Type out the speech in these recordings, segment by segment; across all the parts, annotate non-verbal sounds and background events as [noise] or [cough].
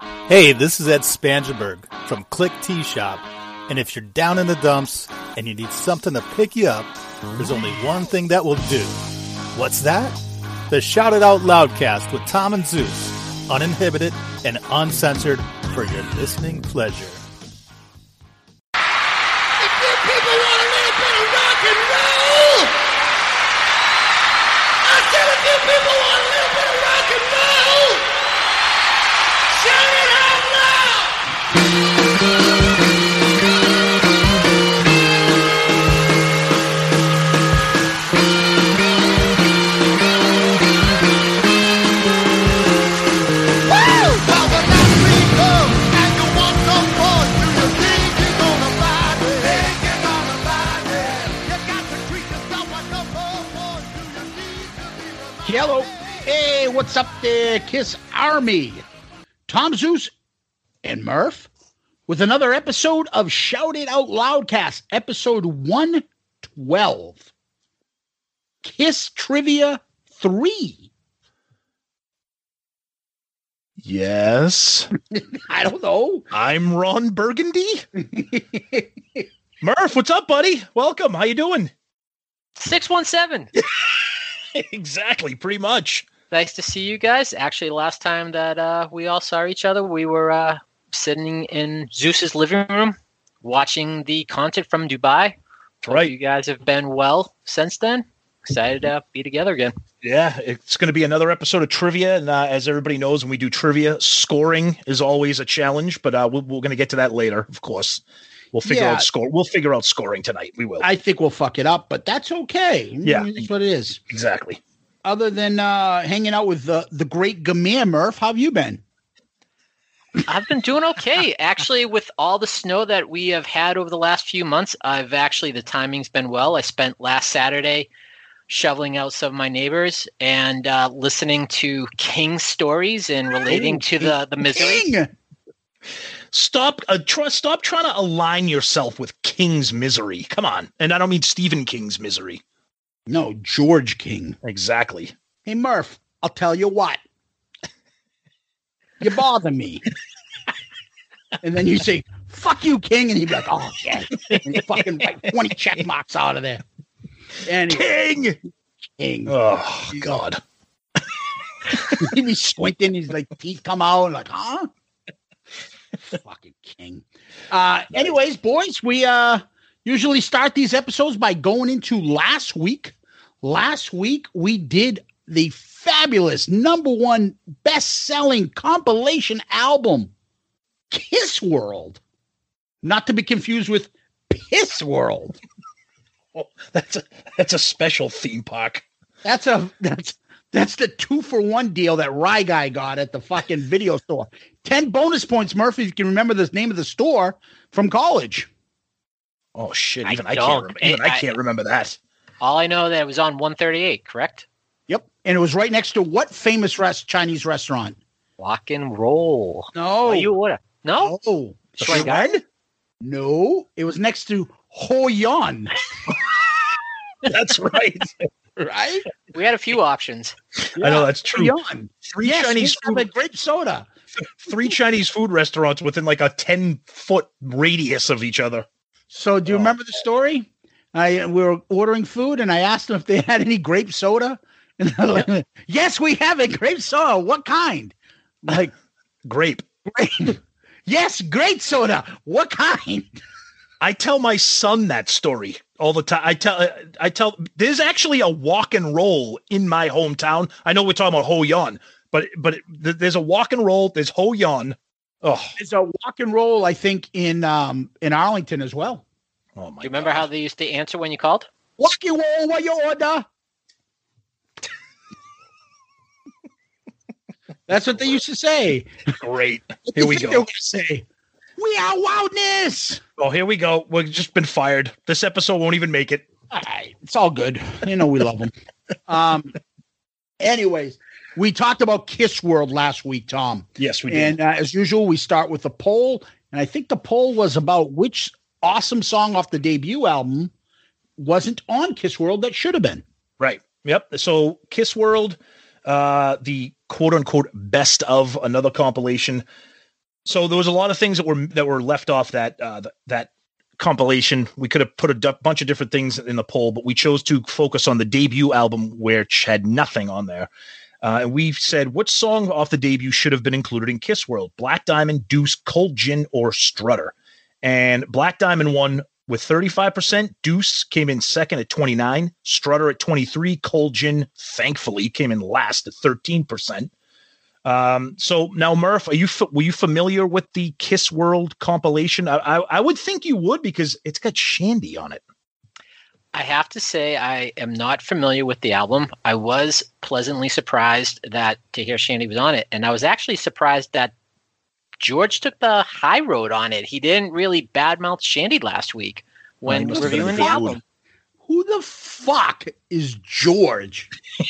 Hey, this is Ed Spangenberg from Klick Tee Shop. And if you're down in the dumps and you need something to pick you up, there's only one thing that will do. What's that? The Shout It Out Loudcast with Tom and Zeus. Uninhibited and uncensored for your listening pleasure. What's up there, Kiss Army? Tom Zeus and Murph with another episode of Shout It Out Loudcast, episode 112. Kiss Trivia 3. Yes, [laughs] I don't know. I'm Ron Burgundy. [laughs] Murph, what's up, buddy? Welcome. How you doing? 617. [laughs] exactly, pretty much. Nice to see you guys. Actually, last time that uh, we all saw each other, we were uh, sitting in Zeus's living room watching the content from Dubai. Hope right. You guys have been well since then. Excited to be together again. Yeah, it's going to be another episode of trivia, and uh, as everybody knows, when we do trivia, scoring is always a challenge. But uh, we're, we're going to get to that later, of course. We'll figure Yeah. out score. We'll figure out scoring tonight. We will. I think we'll fuck it up, but that's okay. Yeah. That's what it is. exactly. Other than uh, hanging out with the, the great Gamir Murph, how have you been? I've been doing okay. [laughs] Actually, with all the snow that we have had over the last few months, I've actually, the timing's been well. I spent last Saturday shoveling out some of my neighbors and uh, listening to King stories and relating to the, the misery. King! Stop. Uh, try, stop trying to align yourself with King's misery. Come on, and I don't mean Stephen King's misery. No, George King. Exactly. Hey Murph, I'll tell you what. You bother me. and then you say, fuck you, King, and he'd be like, oh yeah. And you fucking write 20 check marks out of there. And King. King. Oh God. [laughs] he'd be squinting, his like teeth come out, like, huh? Fucking King. Uh anyways, boys, we uh usually start these episodes by going into last week. Last week we did the fabulous number one best-selling compilation album, Kiss World. Not to be confused with Piss World. Oh, that's a that's a special theme park. That's a that's that's the two for one deal that Rye Guy got at the fucking video store. Ten bonus points, Murphy. If you can remember the name of the store from college. Oh shit! Even I, don't. can't. Even I, I- can't remember that. All I know that it was on 138, correct? Yep, and it was right next to what famous rest Chinese restaurant? Rock and roll. No, Oh, you would No? no, Shui Garden? no. It was next to Ho Yan, [laughs] That's right. right? We had a few options. I know that's true. Yan. Three Yes, Chinese we have food, a grape soda. three Chinese food restaurants within like a ten foot radius of each other. So, do you Oh. remember the story? I we were ordering food, and I asked them if they had any grape soda, [laughs] and they're like, "Yes, we have a grape soda. What kind?" Like, grape. Grape. [laughs] yes, grape soda. What kind? I tell my son that story all the time. I tell, I tell. There's actually a walk and roll in my hometown. I know we're talking about Ho Yon, but but th- there's a walk and roll. There's Ho Yon. Oh, there's a walk and roll, I think, in um in Arlington as well. Oh my! Do you remember God. how they used to answer when you called? Walk and roll, what you order? That's what they used to say. Great. Here we go. they were say, we are wildness. Oh, here we go. We've just been fired. This episode won't even make it. All right, it's all good. You know we love them. [laughs] Um. Anyways, we talked about Kiss World last week, Tom. Yes, we did. And uh, as usual, we start with a poll. And I think the poll was about which awesome song off the debut album wasn't on Kiss World that should have been. Right. Yep. So Kiss World, uh, the quote unquote best of another compilation. So there was a lot of things that were that were left off that uh, th- that compilation. We could have put a bunch of different things in the poll, but we chose to focus on the debut album, which had nothing on there. Uh, and we said, what song off the debut should have been included in Kiss World? Black Diamond, Deuce, Cold Gin, or Strutter? And Black Diamond won with 35%. Deuce came in second at 29. Strutter at 23. Cold Gin, thankfully, came in last at 13%. Um, so now, Murph, are you f- were you familiar with the Kiss World compilation? I, I I would think you would because it's got Shandi on it. I have to say I am not familiar with the album. I was pleasantly surprised that to hear Shandi was on it, and I was actually surprised that George took the high road on it. He didn't really badmouth Shandi last week when he must have been reviewing the album. Who the fuck is George? [laughs]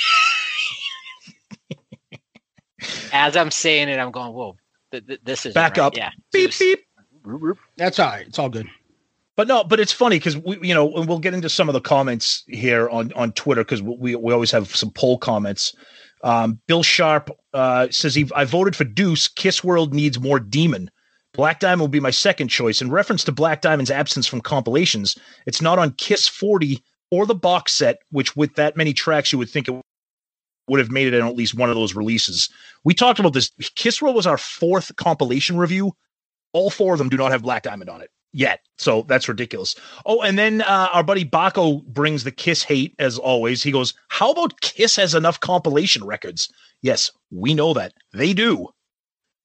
As I'm saying it, I'm going, "Whoa, th- th- this is Back up. Yeah, Beep Zeus. beep. That's all right. It's all good. But no, but it's funny because we, you know, and we'll get into some of the comments here on on Twitter because we we always have some poll comments. Um, Bill Sharp uh, says he I voted for Deuce. Kiss World needs more Demon. Black Diamond will be my second choice. In reference to Black Diamond's absence from compilations, it's not on Kiss 40 or the box set, which with that many tracks, you would think it would have made it in at least one of those releases. We talked about this. Kiss World was our fourth compilation review. All four of them do not have Black Diamond on it yet. So that's ridiculous. Oh, and then uh, our buddy Baco brings the Kiss hate as always. He goes, How about Kiss has enough compilation records? Yes, we know that. They do.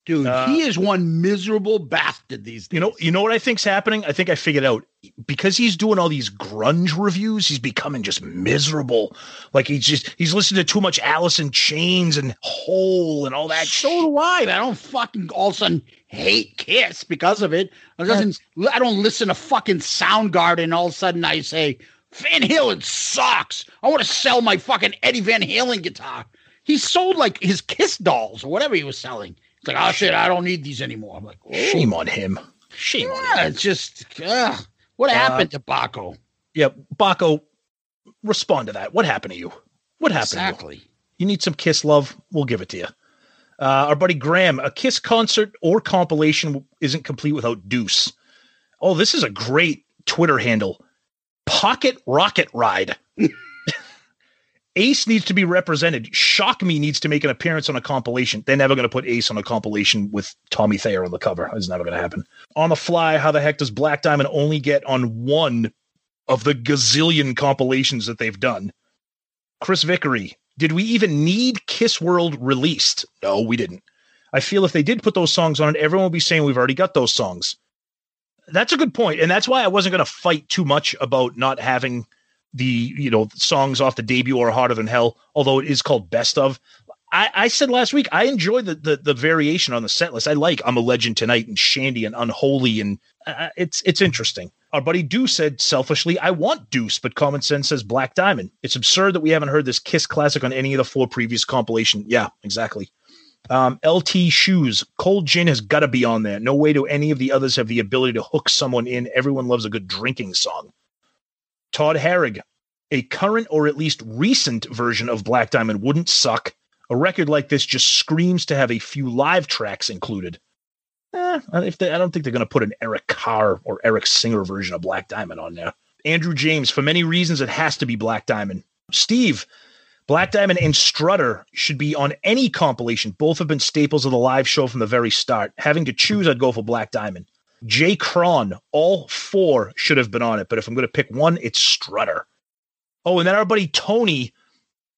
Dude, Uh, he is one miserable bastard these days. You know, you know what I think's happening? I think I figured out because he's doing all these grunge reviews, he's becoming just miserable. Like he's just he's listening to too much Alice in Chains and Hole and all that so shit. do I. I don't fucking all of a sudden hate Kiss because of it. I doesn't. I don't listen to fucking Soundgarden. All of a sudden, I say Van Halen sucks. I want to sell my fucking Eddie Van Halen guitar. He sold like his Kiss dolls or whatever he was selling. It's like, oh shit, I don't need these anymore. I'm like. Shame on him. Shame on him. It's just ugh. what Uh, happened to Baco? Yeah, Baco, respond to that. What happened to you? What happened to you? Exactly. You need some Kiss love? We'll give it to you. Uh, our buddy Graham, a Kiss concert or compilation isn't complete without Deuce. Oh, this is a great Twitter handle. Pocket Rocket Ride. [laughs] Ace needs to be represented. Shock Me needs to make an appearance on a compilation. They're never going to put Ace on a compilation with Tommy Thayer on the cover. It's never going to happen. On the fly, how the heck does Black Diamond only get on one of the gazillion compilations that they've done? Chris Vickery, did we even need Kiss World released? No, we didn't. I feel if they did put those songs on it, everyone would be saying we've already got those songs. That's a good point, and that's why I wasn't going to fight too much about not having the you know songs off the debut or Hotter Than Hell, although it is called Best of. I, I said last week I enjoy the, the the variation on the set list. I like I'm a Legend Tonight and Shandi and Unholy, and uh, it's it's interesting. Our buddy Deuce said selfishly, I want Deuce, but common sense says Black Diamond. It's absurd that we haven't heard this Kiss classic on any of the four previous compilation. Yeah, exactly. Um, LT Shoes, Cold Gin has got to be on there. No way do any of the others have the ability to hook someone in. Everyone loves a good drinking song. Todd Harrig, a current or at least recent version of Black Diamond wouldn't suck. A record like this just screams to have a few live tracks included. Eh, if they, I don't think they're going to put an Eric Carr or Eric Singer version of Black Diamond on there. Andrew James, for many reasons, it has to be Black Diamond. Steve, Black Diamond and Strutter should be on any compilation. Both have been staples of the live show from the very start. Having to choose, I'd go for Black Diamond. Jay Cron, all four should have been on it, but if I'm going to pick one, it's Strutter. Oh, and then our buddy Tony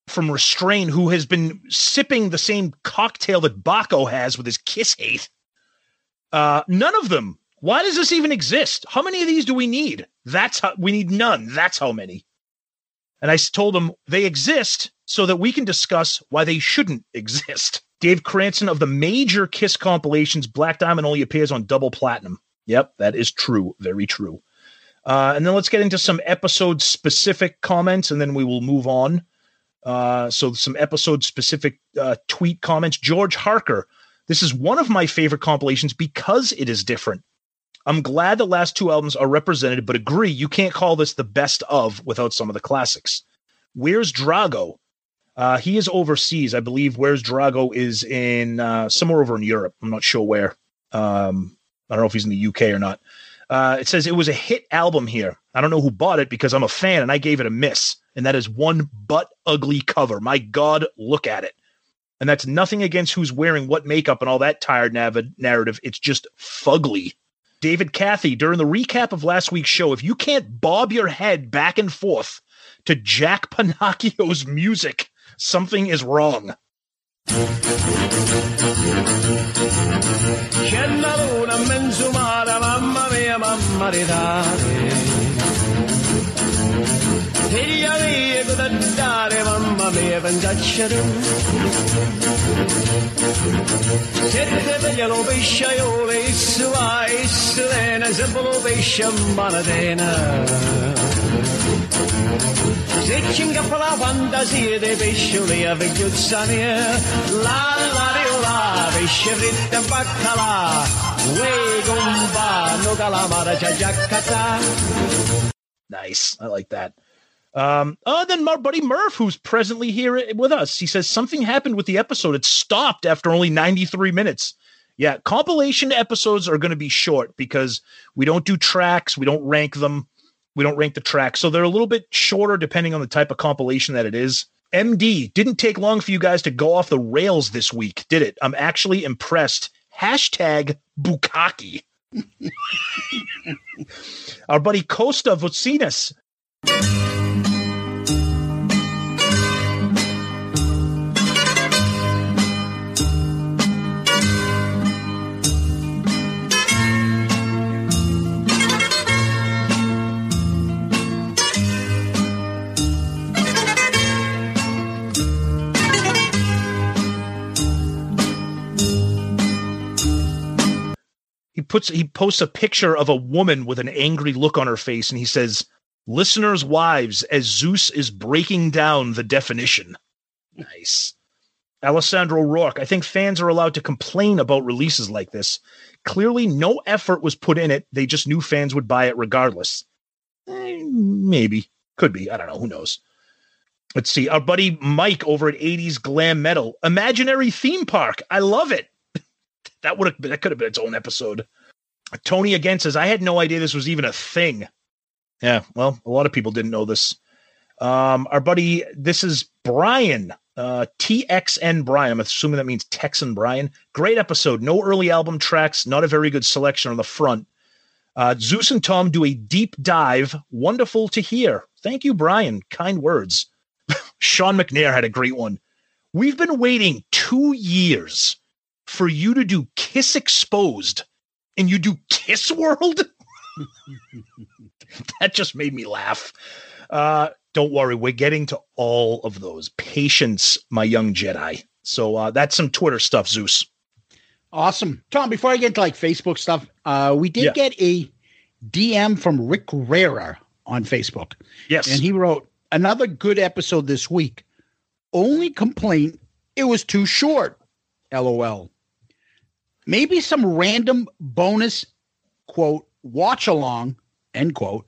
from Restrain, who has been sipping the same cocktail that Baco has with his kiss hate. Uh, none of them. Why does this even exist? How many of these do we need? That's how we need none. That's how many. And I told them they exist so that we can discuss why they shouldn't exist. Dave Cranston of the major Kiss compilations, Black Diamond only appears on double platinum. Yep, that is true. Very true. Uh, and then let's get into some episode specific comments and then we will move on. Uh, so, some episode specific uh, tweet comments. George Harker, this is one of my favorite compilations because it is different. I'm glad the last two albums are represented, but agree you can't call this the best of without some of the classics. Where's Drago? Uh, he is overseas, I believe. Where's Drago is in uh, somewhere over in Europe. I'm not sure where. Um, I don't know if he's in the UK or not. Uh, it says it was a hit album here. I don't know who bought it because I'm a fan and I gave it a miss. And that is one butt ugly cover. My God, look at it. And that's nothing against who's wearing what makeup and all that tired nav- narrative. It's just fugly. David Cathy, during the recap of last week's show, if you can't bob your head back and forth to Jack Pinocchio's music, something is wrong. C'è la luna in mezzo mare, mamma mia, mamma di dare. Figlia mia, cosa dare, mamma mia, pensaccia tu. Siete figlia lo pesciaiole, issu va, issu lena, sempre lo pesce in la la la c'ha. Nice. I like that. Um, oh, then our buddy Murph, who's presently here with us, he says something happened with the episode. It stopped after only 93 minutes. Yeah, compilation episodes are going to be short because we don't do tracks, we don't rank them, we don't rank the tracks. So they're a little bit shorter depending on the type of compilation that it is. MD didn't take long for you guys to go off the rails this week, did it? I'm actually impressed. Hashtag Bukaki. [laughs] Our buddy Costa Vucinas he puts he posts a picture of a woman with an angry look on her face and he says listeners wives as zeus is breaking down the definition. Nice. Alessandro rourke i think fans are allowed to complain about releases like this. Clearly no effort was put in it. They just knew fans would buy it regardless. Eh, maybe. Could be. I don't know. Who knows? Let's see. Our buddy mike over at 80s glam metal. Imaginary theme park. I love it that would have that could have been its own episode. Tony again says, I had no idea this was even a thing. Yeah, well, a lot of people didn't know this. Um, our buddy, this is Brian, uh, TXN Brian. I'm assuming that means Texan Brian. Great episode. No early album tracks, not a very good selection on the front. Uh, Zeus and Tom do a deep dive. Wonderful to hear. Thank you, Brian. Kind words. [laughs] Sean McNair had a great one. We've been waiting two years for you to do Kiss Exposed and you do Kiss World? [laughs] that just made me laugh. Uh, don't worry, we're getting to all of those. Patience, my young Jedi. So uh, that's some Twitter stuff, Zeus. Awesome. Tom, before I get into like Facebook stuff, uh, we did Yeah. get a DM from Rick Rera on Facebook. Yes. And he wrote, another good episode this week. Only complaint, it was too short. LOL. Maybe some random bonus quote watch along end quote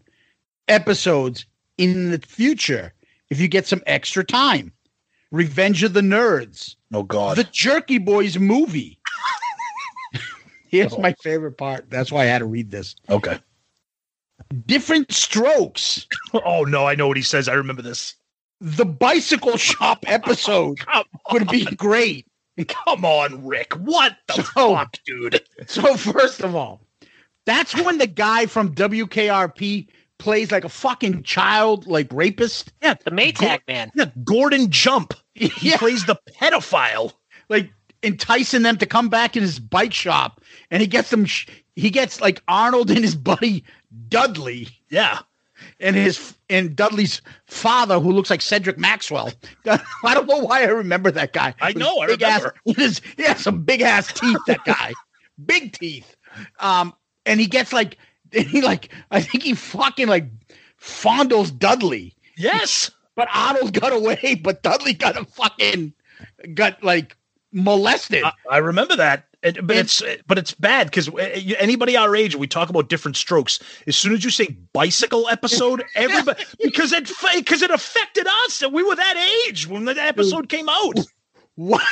episodes in the future if you get some extra time. Revenge of the Nerds, oh, God. the Jerky Boys movie. [laughs] Here's oh. my favorite part. That's why I had to read this. okay. Diff'rent Strokes. [laughs] Oh, no, I know what he says. I remember this. the bicycle shop [laughs] oh, episode would be great. [laughs] Come on, Rick. What the So- fuck, dude? So first of all, that's when the guy from WKRP plays like a fucking child, like rapist. Yeah, The Maytag man. yeah, Gordon Jump. [laughs] He Yeah. plays the pedophile. like enticing them to come back in his bike shop, and he gets them. Sh- he gets like Arnold and his buddy Dudley, Yeah. And his and Dudley's father, who looks like Cedric Maxwell. [laughs] I don't know why I remember that guy. I know, I big ass- remember. his- he has some big ass teeth. That [laughs] guy, big teeth. Um, and he gets like [laughs] he like I think he fucking like fondles Dudley. Yes. But Arnold got away, but Dudley got a fucking got like molested. I, I remember that. It- but it's but it's bad because eh, eh, anybody our age, we talk about Diff'rent Strokes. As soon as you say bicycle episode, [laughs] everybody because it because it affected us, and we were that age when that episode came out. why?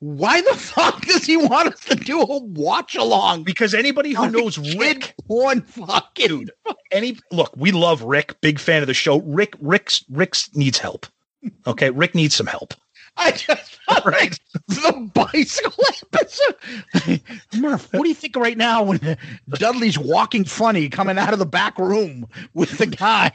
Why the fuck does he want us to do a watch along? Because anybody who knows Rick, porn fucking dude, any look, we love Rick, big fan of the show. Rick, Rick's Rick's needs help. Okay, Rick needs some help. I just like the bicycle episode. Murph, what do you think right now when Dudley's walking funny coming out of the back room with the guy?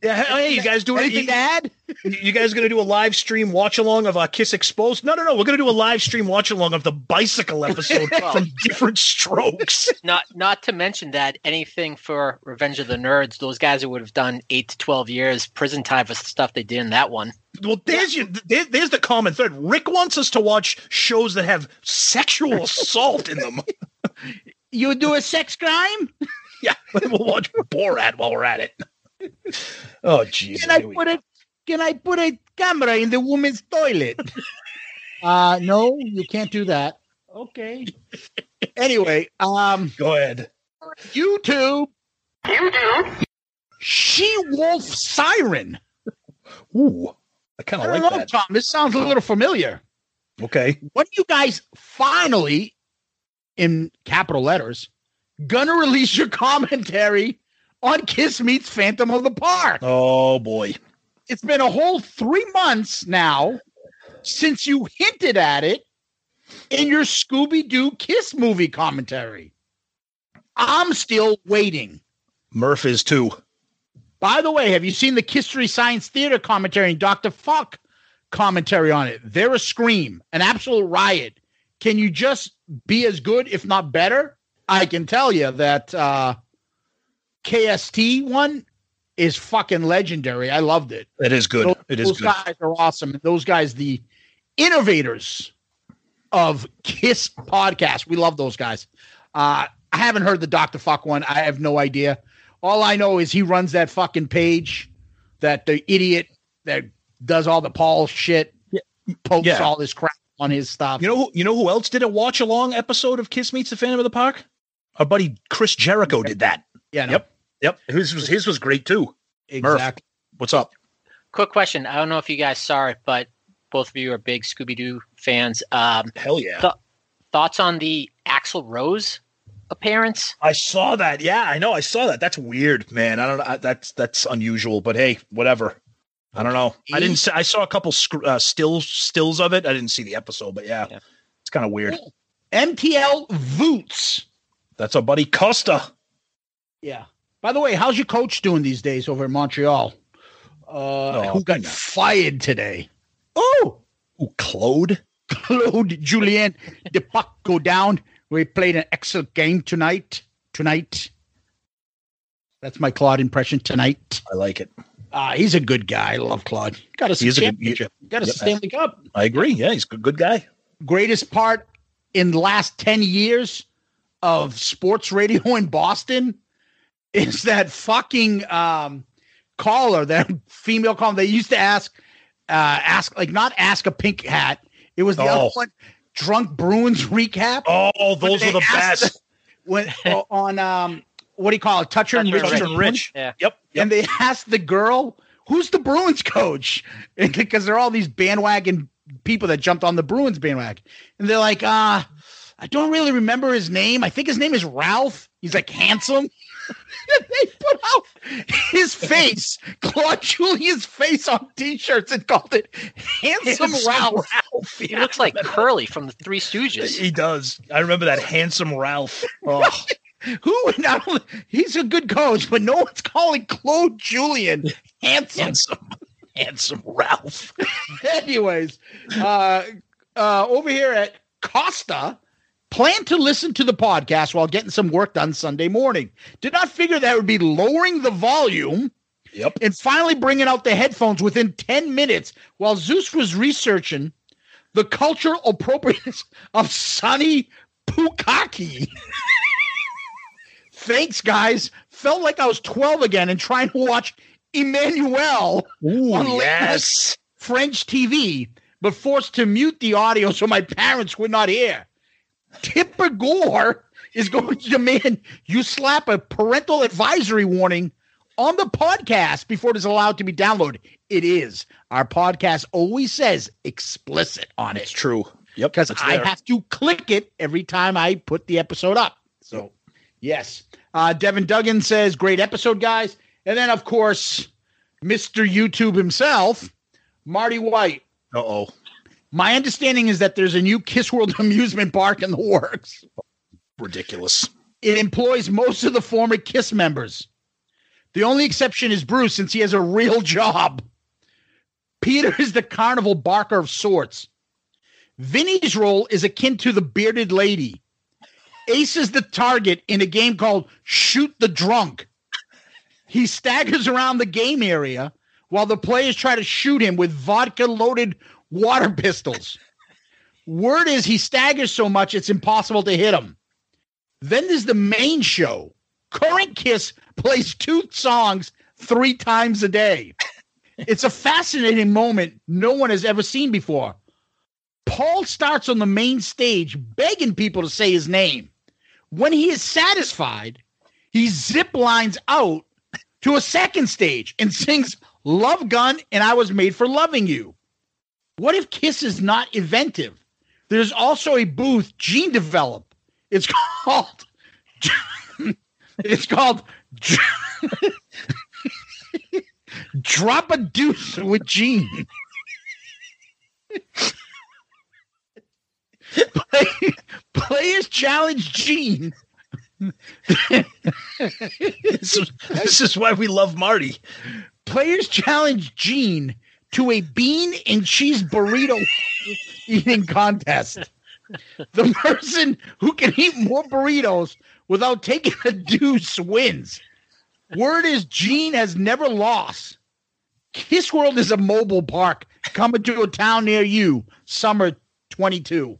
Hey, you guys doing Anything to add? You guys going to do a live stream watch along of uh, Kiss Exposed? No, no, no. We're going to do a live stream watch along of the bicycle episode [laughs] from Diff'rent Strokes. Not not to mention that anything for Revenge of the Nerds, those guys who would have done eight to twelve years prison time for stuff they did in that one. Well, there's your, there, there's the common thread. Rick wants us to watch shows that have sexual [laughs] assault in them. You do a sex crime? [laughs] Yeah, we'll watch Borat while we're at it. Oh, jeez. Can I put a can I put a camera in the woman's toilet? [laughs] uh no, you can't do that. Okay. anyway, um Go ahead. YouTube. YouTube. She Wolf Siren. Ooh, I kind I of don't like know, that. Tom. This sounds a little familiar. Okay. When are you guys finally, in capital letters, gonna release your commentary on Kiss Meets Phantom of the Park? Oh boy. It's been a whole three months now since you hinted at it in your Scooby Doo Kiss movie commentary. I'm still waiting. Murph is too. By the way, have you seen the Kissery Science Theater commentary and Dr. Fuck commentary on it? They're a scream, an absolute riot. Can you just be as good, if not better? I can tell you that uh, KST one is fucking legendary. I loved it. It is good. Those, It is those good. guys are awesome. Those guys, the innovators of Kiss podcast. We love those guys. Uh, I haven't heard the Dr. Fuck one. I have no idea. All I know is he runs that fucking page that the idiot that does all the Paul shit posts Yeah. all this crap on his stuff. You know who? You know who else did a watch along episode of Kiss Meets the Phantom of the Park? Our buddy Chris Jericho did that. yeah, no, Yep. Yep. His was his was great too. exactly. What's up? Quick question. I don't know if you guys saw it, but both of you are big Scooby Doo fans. Um, Hell yeah. Th- thoughts on the Axl Rose appearance? I saw that. Yeah, I know. I saw that. That's weird, man. I don't know. I- That's that's unusual, but hey, whatever. I don't know. I didn't. See, I saw a couple sc- uh, stills stills of it. I didn't see the episode, but yeah, Yeah. it's kind of weird. MTL Voots. That's our buddy Costa. Yeah. By the way, how's your coach doing these days over in Montreal? Uh, Oh, who got no. fired today? Oh, Ooh, Claude. [laughs] Claude Julien. the puck go down. We played an excellent game tonight. Tonight. That's my Claude impression tonight. I like it. Uh, he's a good guy. I love Claude. Got us He a a good- championship. Got us a Yep. Stanley Cup. I agree. Yeah, he's a good, good guy. Greatest part in the last 10 years of sports radio in Boston is that fucking um, caller, that female caller. They used to ask, uh, ask like not ask a pink hat. It was the other Oh. one, drunk Bruins recap. Oh, those When are the they asked best. when [laughs] on um, what do you call it? Toucher and Toucher Rich. and Touch and Rich. Yeah. Yep. Yep. And they asked the girl, "Who's the Bruins coach?" [laughs] Because there are all these bandwagon people that jumped on the Bruins bandwagon, and they're like, "Uh, I don't really remember his name. I think his name is Ralph. He's like handsome." [laughs] they put out his face, Claude Julien's face on t-shirts and called it Handsome Handsome Ralph. Ralph. He looks like Curly from the Three Stooges. He does. I remember that handsome Ralph. Oh, [laughs] Who not only he's a good coach, but no one's calling Claude Julian handsome. handsome, handsome Ralph. [laughs] Anyways, uh, uh, over here at Costa, plan to listen to the podcast while getting some work done Sunday morning. Did not figure that would be lowering the volume Yep. and finally bringing out the headphones within 10 minutes while Zeus was researching the cultural appropriateness [laughs] of Sonny Pukaki. [laughs] Thanks, guys. Felt like I was 12 again and trying to watch Emmanuelle Ooh, on yes. French TV, but forced to mute the audio so my parents would not hear. Tipper Gore is going to demand you slap a parental advisory warning on the podcast before it is allowed to be downloaded. It is. Our podcast always says explicit on it. It's true. Yep. because I have to click it every time I put the episode up. So, yes. Uh, Devin Duggan says, great episode, guys. And then, of course, Mr. YouTube himself, Marty White. Uh oh. My understanding is that there's a new Kiss World [laughs] amusement park in the works. Ridiculous. It employs most of the former Kiss members. The only exception is Bruce, since he has a real [laughs] job. Peter is the carnival barker of sorts. Vinny's role is akin to the bearded lady. Ace is the target in a game called Shoot the Drunk. He staggers around the game area while the players try to shoot him with vodka loaded water pistols. Word is he staggers so much it's impossible to hit him. Then there's the main show. Current Kiss plays two songs three times a day. It's a fascinating moment no one has ever seen before. Paul starts on the main stage begging people to say his name. When he is satisfied, he zip lines out to a second stage and sings Love Gun and I Was Made for Loving You. What if Kiss is not inventive? There's also a booth Gene developed. [laughs] It's called it's called Drop a Deuce with Gene. Play, players challenge Gene. this, is, this is why we love Marty. Players challenge Gene to a bean and cheese burrito eating contest. The person who can eat more burritos without taking a deuce wins. Word is Gene has never lost. Kiss World is a mobile park coming to a town near you, summer 22.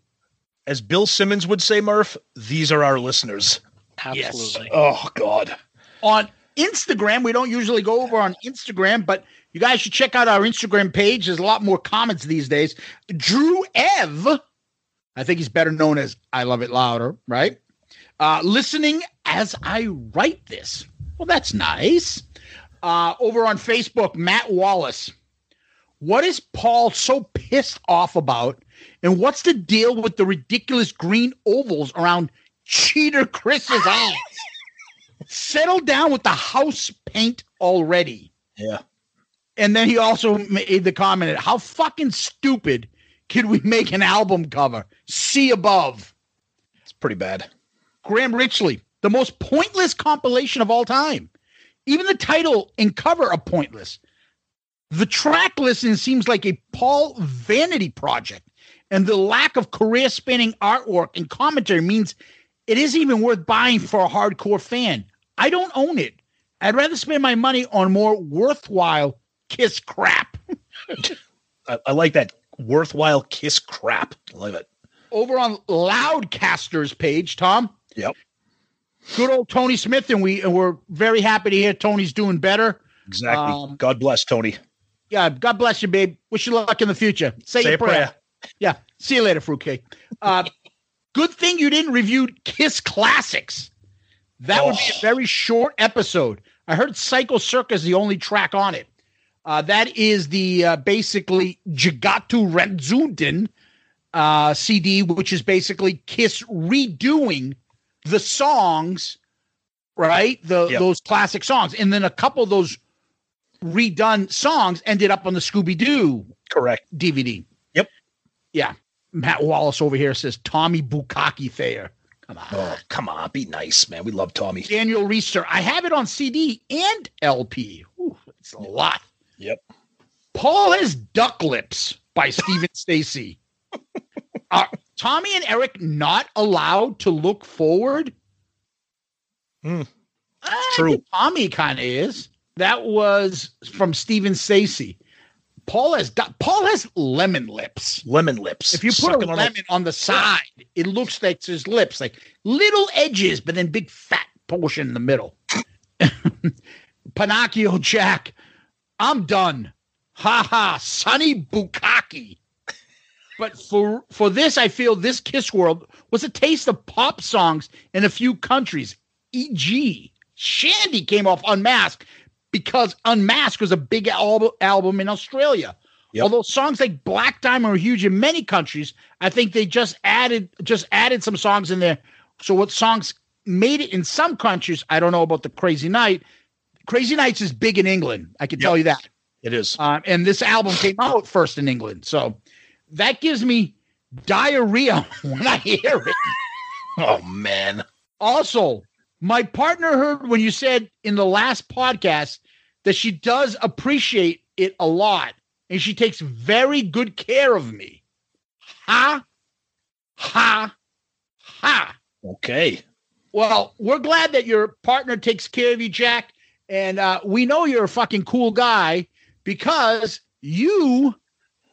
As Bill Simmons would say, Murph, these are our listeners. Absolutely. Oh God. on Instagram. We don't usually go over on Instagram, but you guys should check out our Instagram page. There's a lot more comments these days. Drew Ev, I think he's better known as I Love It Louder, right? Uh, listening as I write this. Well, that's nice. Uh, over on Facebook, Matt Wallace. What is Paul so pissed off about? And what's the deal with the ridiculous green ovals around Cheater Chris's eyes? Settle down with the house paint already. Yeah. And then he also made the comment, how fucking stupid could we make an album cover? See above. It's pretty bad. Graham Richley, the most pointless compilation of all time. Even the title and cover are pointless. The track listing seems like a Paul vanity project, and the lack of career spanning artwork and commentary means it isn't even worth buying for a hardcore fan. I don't own it. I'd rather spend my money on more worthwhile kiss crap. [laughs] I, I like that worthwhile kiss crap. I love it. Over on Loudcaster's page, Tom, Yep. good old Tony Smith, and we and we're very happy to hear Tony's doing better. Exactly. Um, God bless Tony. Yeah, God bless you, babe. Wish you luck in the future. Say, Say your prayer. prayer. Yeah. See you later, fruitcake. Uh, [laughs] good thing you didn't review Kiss Classics. That would be a Oh. very short episode. I heard Psycho Circus is the only track on it. Uh, that is the uh, basically Jigoku-Retsuden uh, CD, which is basically Kiss redoing the songs right? The Yep. those classic songs, and then a couple of those redone songs ended up on the Scooby Doo Correct. DVD. Yep. Yeah. Matt Wallace over here says Tommy Bukaki Thayer. Come on. Oh, come on, be nice, man. We love Tommy. Daniel Reister. I have it on CD and LP. Ooh, it's a lot. Yep. Paul has duck lips by [laughs] Stephen Stacy. Are Tommy and Eric not allowed to look forward? Hmm. True. Tommy kind of is. That was from Stephen Stacy. Paul has Paul has lemon lips. Lemon lips. If you put Sucking a on lemon on the side, it looks like his lips, like little edges, but then big fat portion in the middle. [laughs] Pinocchio Jack, I'm done. Ha ha, Sonny Bukaki. But for for this, I feel this Kiss World was a taste of pop songs in a few countries. E.g., Shandi came off Unmasked because Unmasked was a big al- album in Australia. Yep. Although songs like Black Diamond are huge in many countries, I think they just added just added some songs in there. So what songs made it in some countries? I don't know about the Crazy Night. Crazy Nights is big in England. I can tell you that. It is. Um, and this album came out first in England, so that gives me diarrhea [laughs] when I hear it. [laughs] Oh man. Also, my partner heard when you said in the last podcast that she does appreciate it a lot and she takes very good care of me. Ha, ha, ha. Okay. Well, we're glad that your partner takes care of you, Jack. And uh, we know you're a fucking cool guy because you,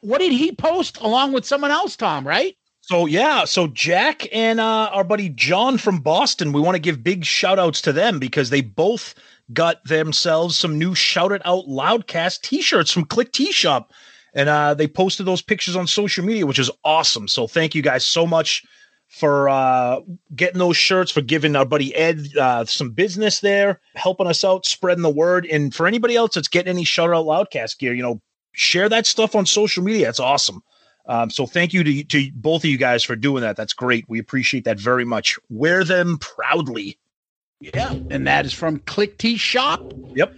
what did he post along with someone else, Tom, right? So yeah, so Jack and uh, our buddy John from Boston, we want to give big shout outs to them because they both got themselves some new shout it out loudcast t-shirts from Klick Tee Shop. And uh, they posted those pictures on social media, which is awesome. So thank you guys so much for uh, getting those shirts, for giving our buddy Ed uh, some business there, helping us out, spreading the word. And for anybody else that's getting any shout out loudcast gear, you know, share that stuff on social media. It's awesome. Um, so thank you to, to both of you guys for doing that. That's great. We appreciate that very much. Wear them proudly. Yeah. And that is from klickteeshop.com. Yep.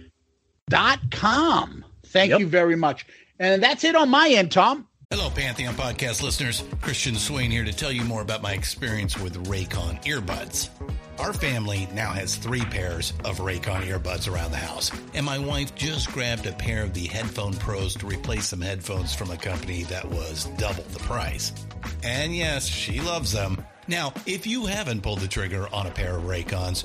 Thank Yep. you very much. And that's it on my end, Tom. Hello, Pantheon podcast listeners. Christian Swain here to tell you more about my experience with Raycon earbuds. Our family now has three pairs of Raycon earbuds around the house, and my wife just grabbed a pair of the Headphone Pros to replace some headphones from a company that was double the price. And yes, she loves them. Now, if you haven't pulled the trigger on a pair of Raycons,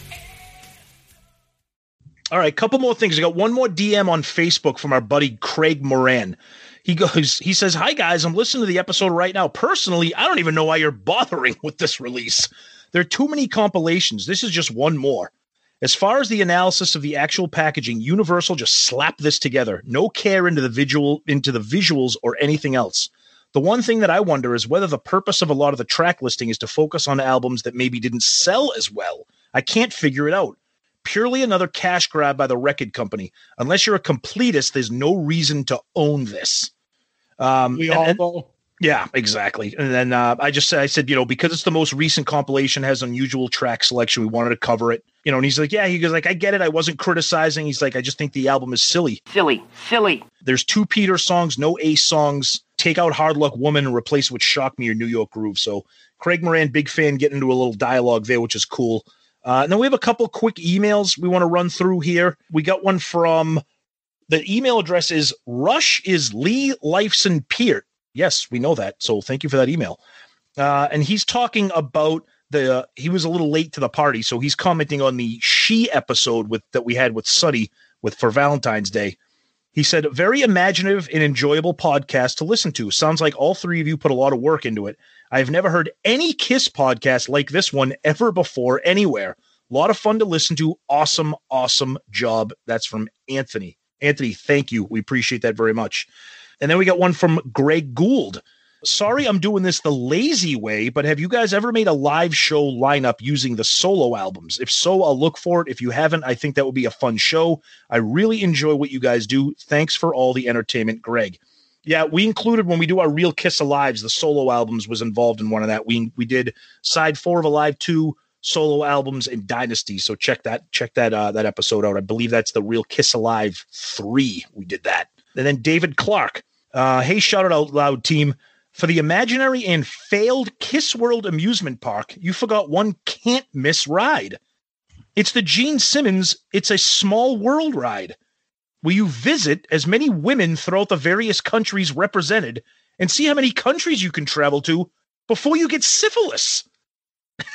All right, couple more things. I got one more DM on Facebook from our buddy Craig Moran. He goes, he says, Hi guys, I'm listening to the episode right now. Personally, I don't even know why you're bothering with this release. There are too many compilations. This is just one more. As far as the analysis of the actual packaging, Universal just slapped this together. No care into the visual into the visuals or anything else. The one thing that I wonder is whether the purpose of a lot of the track listing is to focus on albums that maybe didn't sell as well. I can't figure it out. Purely another cash grab by the record company. Unless you're a completist, there's no reason to own this. Um, We all and- know. yeah, exactly. And then uh, I just said, I said, you know, because it's the most recent compilation, has unusual track selection. We wanted to cover it. You know, and he's like, yeah, he goes like, I get it. I wasn't criticizing. He's like, I just think the album is silly. Silly, silly. There's two Peter songs, no Ace songs. Take out Hard Luck Woman and replace it with Shock Me or New York Groove. So Craig Moran, big fan, getting into a little dialogue there, which is cool. Uh, then we have a couple quick emails we want to run through here. We got one from the email address is Rush is Lee Lifeson Peart. Yes, we know that. So thank you for that email. Uh, and he's talking about the he was a little late to the party, so he's commenting on the she episode with that we had with Suddy with for Valentine's Day. He said, very imaginative and enjoyable podcast to listen to. Sounds like all three of you put a lot of work into it. I've never heard any Kiss podcast like this one ever before anywhere. A lot of fun to listen to. Awesome, awesome job. That's from Anthony. Anthony, thank you. We appreciate that very much. And then we got one from Greg Gould. Sorry, I'm doing this the lazy way, but have you guys ever made a live show lineup using the solo albums? If so, I'll look for it. If you haven't, I think that would be a fun show. I really enjoy what you guys do. Thanks for all the entertainment, Greg. Yeah, we included when we do our Real Kiss Alives, the solo albums was involved in one of that. We we did side four of Alive two solo albums and Dynasty. So check that check that uh, that episode out. I believe that's the Real Kiss Alive three. We did that. And then David Clark. Uh, hey, shout it out loud, team. For the imaginary and failed Kiss World amusement park, you forgot one can't miss ride. It's the Gene Simmons It's a Small World ride, where you visit as many women throughout the various countries represented and see how many countries you can travel to before you get syphilis. [laughs]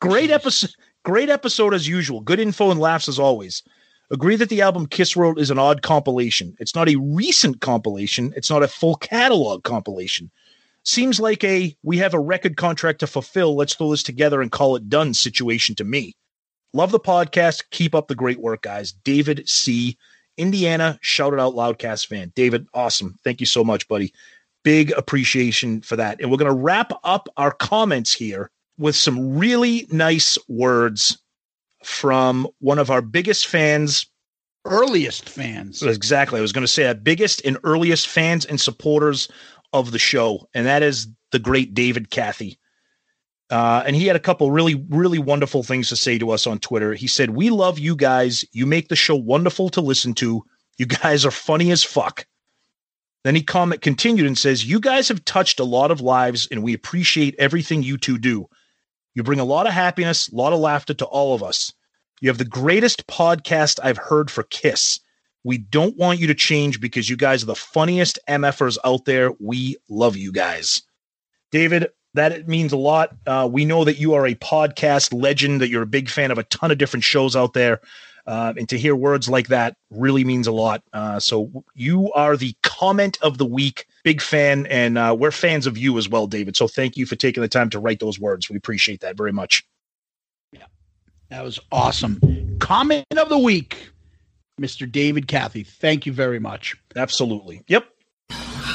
great episode, great episode as usual. Good info and laughs as always. Agree that the album Kiss World is an odd compilation. It's not a recent compilation. It's not a full catalog compilation. Seems like a we have a record contract to fulfill. Let's throw this together and call it done situation to me. Love the podcast. Keep up the great work, guys. David C. Indiana, shout it out, Loudcast fan. David, awesome. Thank you so much, buddy. Big appreciation for that. And we're going to wrap up our comments here with some really nice words from one of our biggest fans, earliest fans. Exactly. I was going to say our biggest and earliest fans and supporters of the show, and that is the great David Cathy. Uh, and he had a couple really, really wonderful things to say to us on Twitter. He said, We love you guys. You make the show wonderful to listen to. You guys are funny as fuck. Then he comment continued and says, You guys have touched a lot of lives, and we appreciate everything you two do. You bring a lot of happiness, a lot of laughter to all of us. You have the greatest podcast I've heard for Kiss. We don't want you to change because you guys are the funniest MFers out there. We love you guys. David, that means a lot. Uh, we know that you are a podcast legend, that you're a big fan of a ton of different shows out there. Uh, and to hear words like that really means a lot. Uh, so you are the comment of the week. Big fan, and uh, we're fans of you as well, David. So thank you for taking the time to write those words. We appreciate that very much. Yeah, that was awesome. Comment of the week, Mr. David Cathy. Thank you very much. Absolutely. Yep.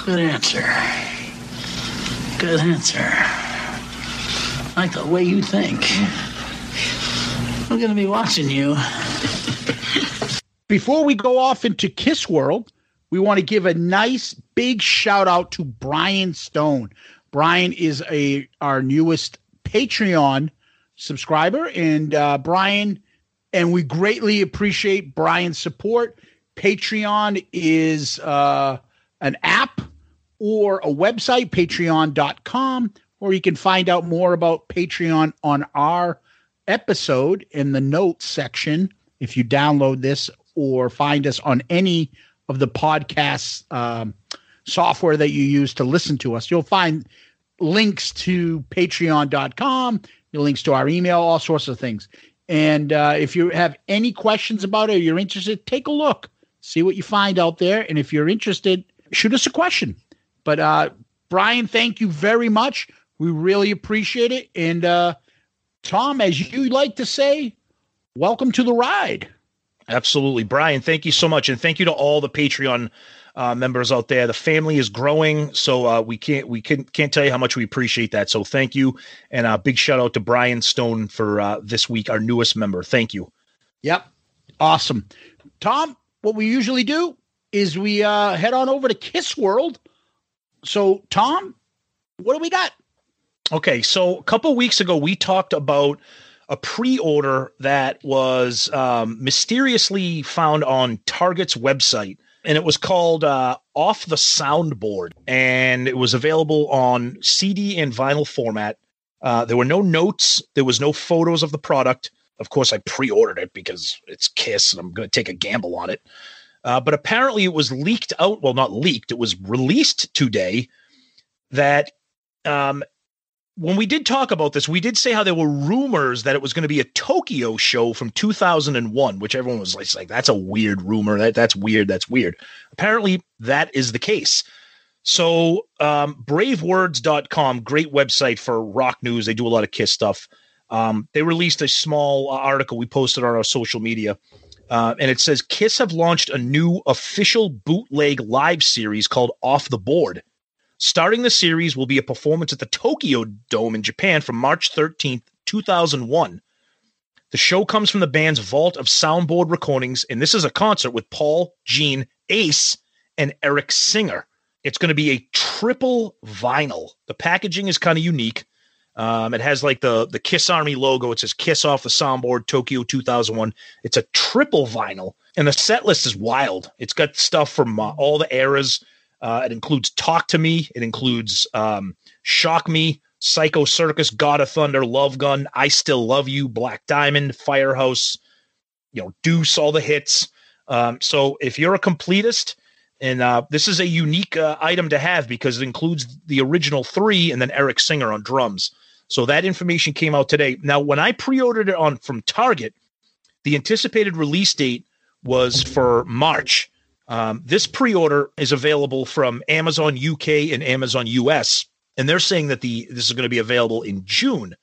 Good answer. Good answer. I like the way you think. I'm going to be watching you. [laughs] Before we go off into Kiss World, we want to give a nice big shout out to Brian Stone. Brian is a our newest Patreon subscriber, and uh, Brian, and we greatly appreciate Brian's support. Patreon is uh, an app or a website, patreon.com, or you can find out more about Patreon on our episode in the notes section if you download this or find us on any of the podcast um, software that you use to listen to us, you'll find links to patreon.com, links to our email, all sorts of things. And uh, if you have any questions about it or you're interested, take a look, see what you find out there. And if you're interested, shoot us a question. But uh, Brian, thank you very much. We really appreciate it. And uh, Tom, as you like to say, welcome to the ride. Absolutely. Brian, thank you so much. And thank you to all the Patreon uh, members out there. The family is growing, so uh, we can't we can, can't tell you how much we appreciate that. So thank you, and a uh, big shout out to Brian Stone for uh, this week, our newest member. Thank you. Yep, awesome, Tom. What we usually do is we uh, head on over to Kiss World. So Tom, what do we got? Okay, so a couple weeks ago we talked about a pre-order that was um, mysteriously found on Target's website and it was called uh, Off the Soundboard, and it was available on CD and vinyl format. Uh, there were no notes, there was no photos of the product. Of course, I pre ordered it because it's Kiss and I'm going to take a gamble on it. Uh, but apparently, it was leaked out. Well, not leaked, it was released today that um, when we did talk about this, we did say how there were rumors that it was going to be a Tokyo show from 2001, which everyone was like, that's a weird rumor. That that's weird. That's weird. Apparently, that is the case. So, um, bravewords.com, great website for rock news. They do a lot of Kiss stuff. Um, they released a small article we posted on our social media. Uh, and it says Kiss have launched a new official bootleg live series called Off the Board Starting the series will be a performance at the Tokyo Dome in Japan from March 13th, 2001. The show comes from the band's vault of soundboard recordings, and this is a concert with Paul, Gene, Ace, and Eric Singer. It's going to be a triple vinyl. The packaging is kind of unique. Um, it has like the the Kiss Army logo. It says Kiss off the soundboard, Tokyo 2001. It's a triple vinyl, and the set list is wild. It's got stuff from uh, all the eras. Uh, it includes Talk to Me. It includes um, Shock Me, Psycho Circus, God of Thunder, Love Gun, I Still Love You, Black Diamond, Firehouse, you know, Deuce, all the hits. Um, so if you're a completist, and uh, this is a unique uh, item to have because it includes the original three and then Eric Singer on drums. So that information came out today. Now, when I pre-ordered it on from Target, the anticipated release date was for March. Um, this pre-order is available from Amazon UK and Amazon US, and they're saying that the this is going to be available in June.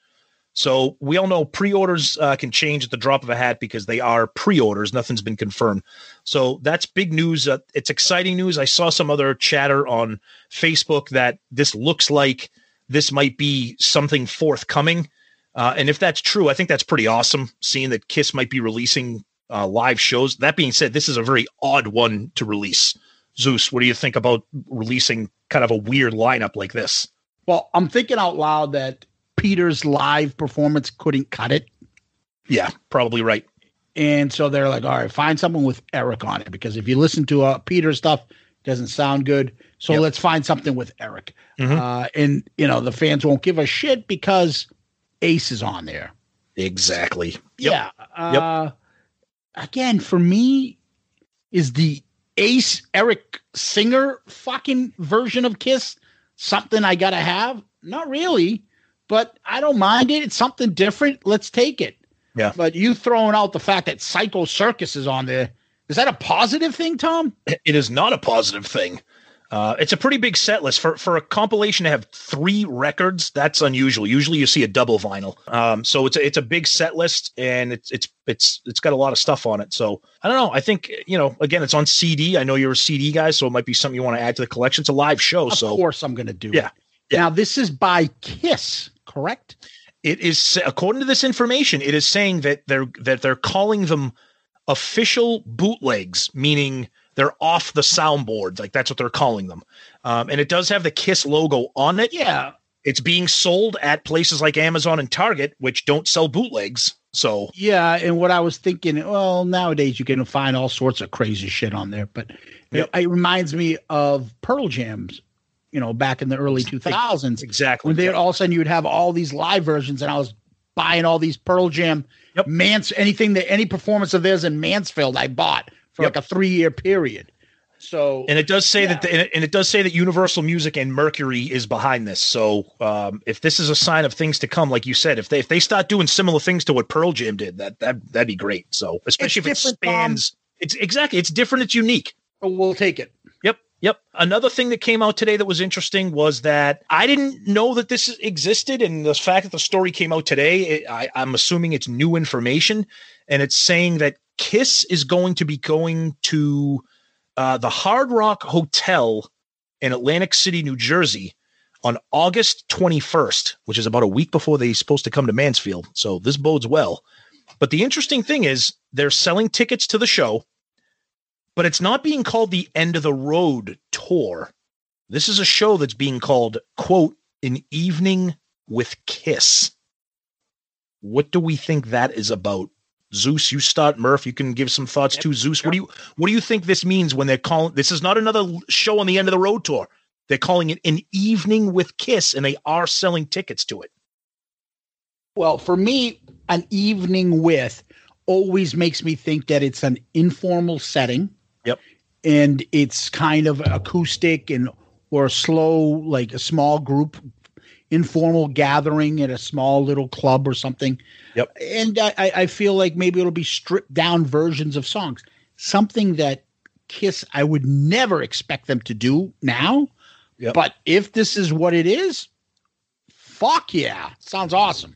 So we all know pre-orders uh, can change at the drop of a hat because they are pre-orders. Nothing's been confirmed. So that's big news. Uh, it's exciting news. I saw some other chatter on Facebook that this looks like this might be something forthcoming. Uh, and if that's true, I think that's pretty awesome. Seeing that Kiss might be releasing uh, live shows. That being said, this is a very odd one to release. Zeus, what do you think about releasing kind of a weird lineup like this? Well, I'm thinking out loud that Peter's live performance couldn't cut it. Yeah, probably right. And so they're like, all right, find someone with Eric on it because if you listen to uh, Peter's stuff, it doesn't sound good. So yep. let's find something with Eric. Mm-hmm. Uh, and you know the fans won't give a shit because Ace is on there. Exactly. Yep. Yeah. Uh, yep again, for me, is the Ace Eric Singer fucking version of Kiss something I gotta have? Not really, but I don't mind it. It's something different. Let's take it. Yeah. But you throwing out the fact that Psycho Circus is on there, is that a positive thing, Tom? It is not a positive thing. Uh, it's a pretty big set list for for a compilation to have three records. That's unusual. Usually, you see a double vinyl. Um, so it's a, it's a big set list, and it's it's it's it's got a lot of stuff on it. So I don't know. I think you know. Again, it's on CD. I know you're a CD guy, so it might be something you want to add to the collection. It's a live show, of so of course I'm going to do yeah. it. Yeah. Now this is by Kiss, correct? It is according to this information. It is saying that they're that they're calling them official bootlegs, meaning they're off the soundboard. Like that's what they're calling them. Um, and it does have the Kiss logo on it. Yeah. It's being sold at places like Amazon and Target, which don't sell bootlegs. So yeah, and what I was thinking, well, nowadays you can find all sorts of crazy shit on there, but yep. it, it, reminds me of Pearl Jams, you know, back in the early two thousands. Exactly. When they all of a sudden you would have all these live versions, and I was buying all these Pearl Jam, yep. Mans, anything that any performance of theirs in Mansfield, I bought for like a three year period. So And it does say Yeah. that, the, and it- does say that Universal Music and Mercury is behind this. So, um, if this is a sign of things to come, like you said, if they if they start doing similar things to what Pearl Jam did, that that that'd be great. So, especially if it Tom. it's exactly it's different, it's unique. we'll take it. Yep. Yep. Another thing that came out today that was interesting was that I didn't know that this existed, and the fact that the story came out today, it, I, I'm assuming it's new information, and it's saying that Kiss is going to be going to uh, the Hard Rock Hotel in Atlantic City, New Jersey, on August 21st, which is about a week before they're supposed to come to Mansfield. So this bodes well. But the interesting thing is they're selling tickets to the show but it's not being called the end of the road tour. This is a show that's being called, quote, an evening with Kiss. What do we think that is about? Zeus, you start. Murph, you can give some thoughts to Zeus, what do you what do you think this means when they're calling this is not another show on the end of the road tour? They're calling it an evening with Kiss, and they are selling tickets to it. Well, for me, an evening with always makes me think that it's an informal setting. Yep. And it's kind of acoustic and or slow, like a small group, informal gathering at a small little club or something. Yep. And I, I I feel like maybe it'll be stripped down versions of songs. Something that Kiss I would never expect them to do now. Yep. But if this is what it is, fuck yeah. Sounds awesome.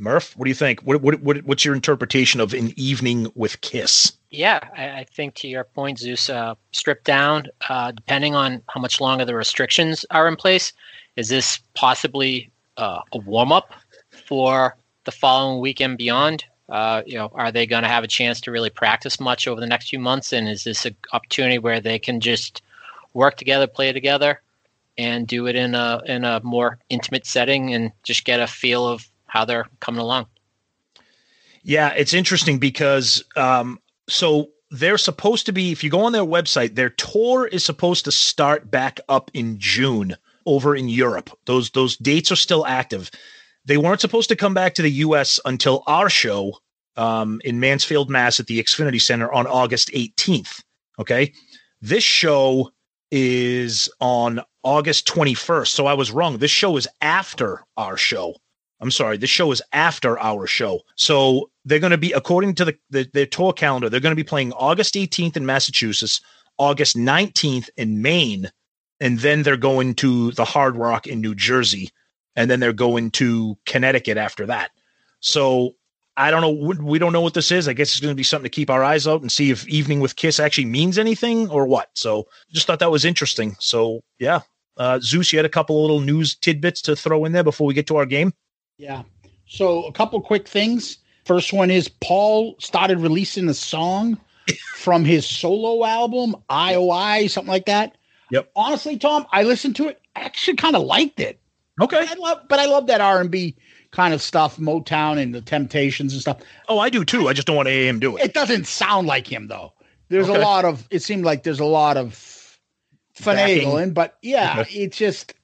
Murph, what do you think? What, what, what what's your interpretation of an evening with Kiss? Yeah, I, I think to your point, Zeus, uh, stripped down, uh, depending on how much longer the restrictions are in place, is this possibly uh, a warm up for the following weekend beyond? Uh, you know, are they going to have a chance to really practice much over the next few months? And is this an opportunity where they can just work together, play together, and do it in a in a more intimate setting and just get a feel of how they're coming along? Yeah, it's interesting because um, so they're supposed to be. If you go on their website, their tour is supposed to start back up in June over in Europe. Those those dates are still active. They weren't supposed to come back to the U.S. until our show um, in Mansfield, Mass, at the Xfinity Center on August 18th. Okay, this show is on August 21st. So I was wrong. This show is after our show. I'm sorry. This show is after our show. So they're going to be, according to the, the their tour calendar, they're going to be playing August 18th in Massachusetts, August 19th in Maine, and then they're going to the Hard Rock in New Jersey, and then they're going to Connecticut after that. So I don't know. We- don't know what this is. I guess it's going to be something to keep our eyes out and see if Evening with Kiss actually means anything or what. So just thought that was interesting. So yeah, uh, Zeus, you had a couple of little news tidbits to throw in there before we get to our game. Yeah. So a couple quick things. First one is Paul started releasing a song [laughs] from his solo album, IOI, something like that. Yep. Honestly, Tom, I listened to it. I actually kind of liked it. Okay. I love, but I love that R and B kind of stuff, Motown and the Temptations and stuff. Oh, I do too. I just don't want to AM do it. It doesn't sound like him though. There's Okay. a lot of. It seemed like there's a lot of finagling, but yeah, Okay. it's just.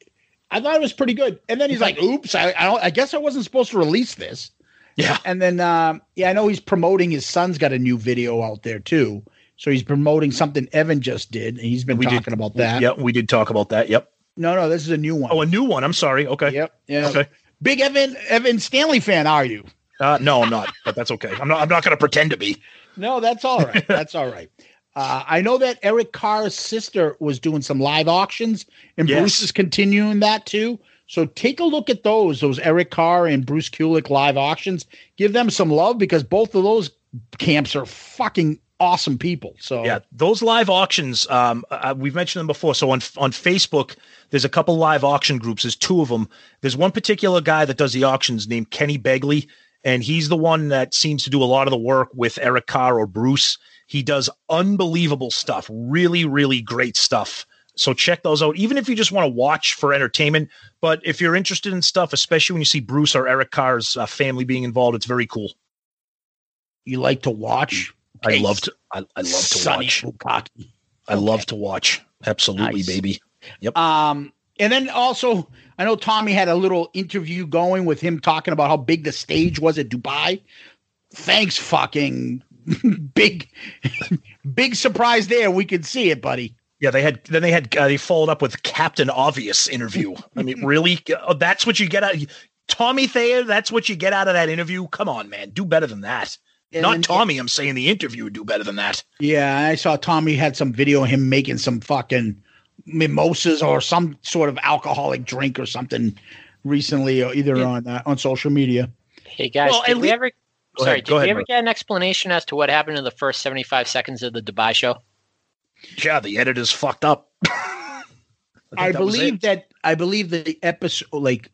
I thought it was pretty good. And then he's like, "Oops, I, I, don't, I guess I wasn't supposed to release this." Yeah. And then, um, yeah, I know he's promoting his son's got a new video out there too. So he's promoting something Evan just did, and he's been We did- talking about that. Yep, we did talk about that. Yep. No, no, this is a new one. Oh, a new one. I'm sorry. Okay. Yep. Yeah. Okay. Big Evan Evan Stanley fan, are you? Uh, no, I'm not. But that's okay. I'm not. I'm not going to pretend to be. No, that's all right. [laughs] That's all right. Uh, I know that Eric Carr's sister was doing some live auctions, and Yes. Bruce is continuing that too. So take a look at those, those Eric Carr and Bruce Kulick live auctions. Give them some love because both of those camps are fucking awesome people. So Yeah, those live auctions. Um, uh, we've mentioned them before. So on on Facebook, there's a couple live auction groups. There's two of them. There's one particular guy that does the auctions named Kenny Begley, and he's the one that seems to do a lot of the work with Eric Carr or Bruce. He does unbelievable stuff. Really, really great stuff. So check those out. Even if you just want to watch for entertainment, but if you're interested in stuff, especially when you see Bruce or Eric Carr's uh, family being involved, it's very cool. you like to watch? I Okay. love to. I, I love to watch. Bukaki. I love to watch. Absolutely, Nice. baby. Yep. Um, and then also, I know Tommy had a little interview going with him talking about how big the stage was at Dubai. Thanks, fucking [laughs] big, [laughs] big surprise there. We could see it, buddy. Yeah, they had then they had uh, they followed up with Captain Obvious interview. I mean, really? Uh, [laughs] that's what you get out Tommy Thayer, that's what you get out of that interview? Come on, man. Do better than that. And Not then- Tommy, I'm saying the interview would do better than that. Yeah, I saw Tommy had some video of him making some fucking mimosas or some sort of alcoholic drink or something recently, or either on uh, on social media. Hey guys, Well, did we lea- ever? Go sorry, ahead, did go we ahead, ever Mark. get an explanation as to what happened in the first seventy-five seconds of the Dubai show? Yeah, the editor's fucked up. [laughs] I, that believe that I believe the episode, like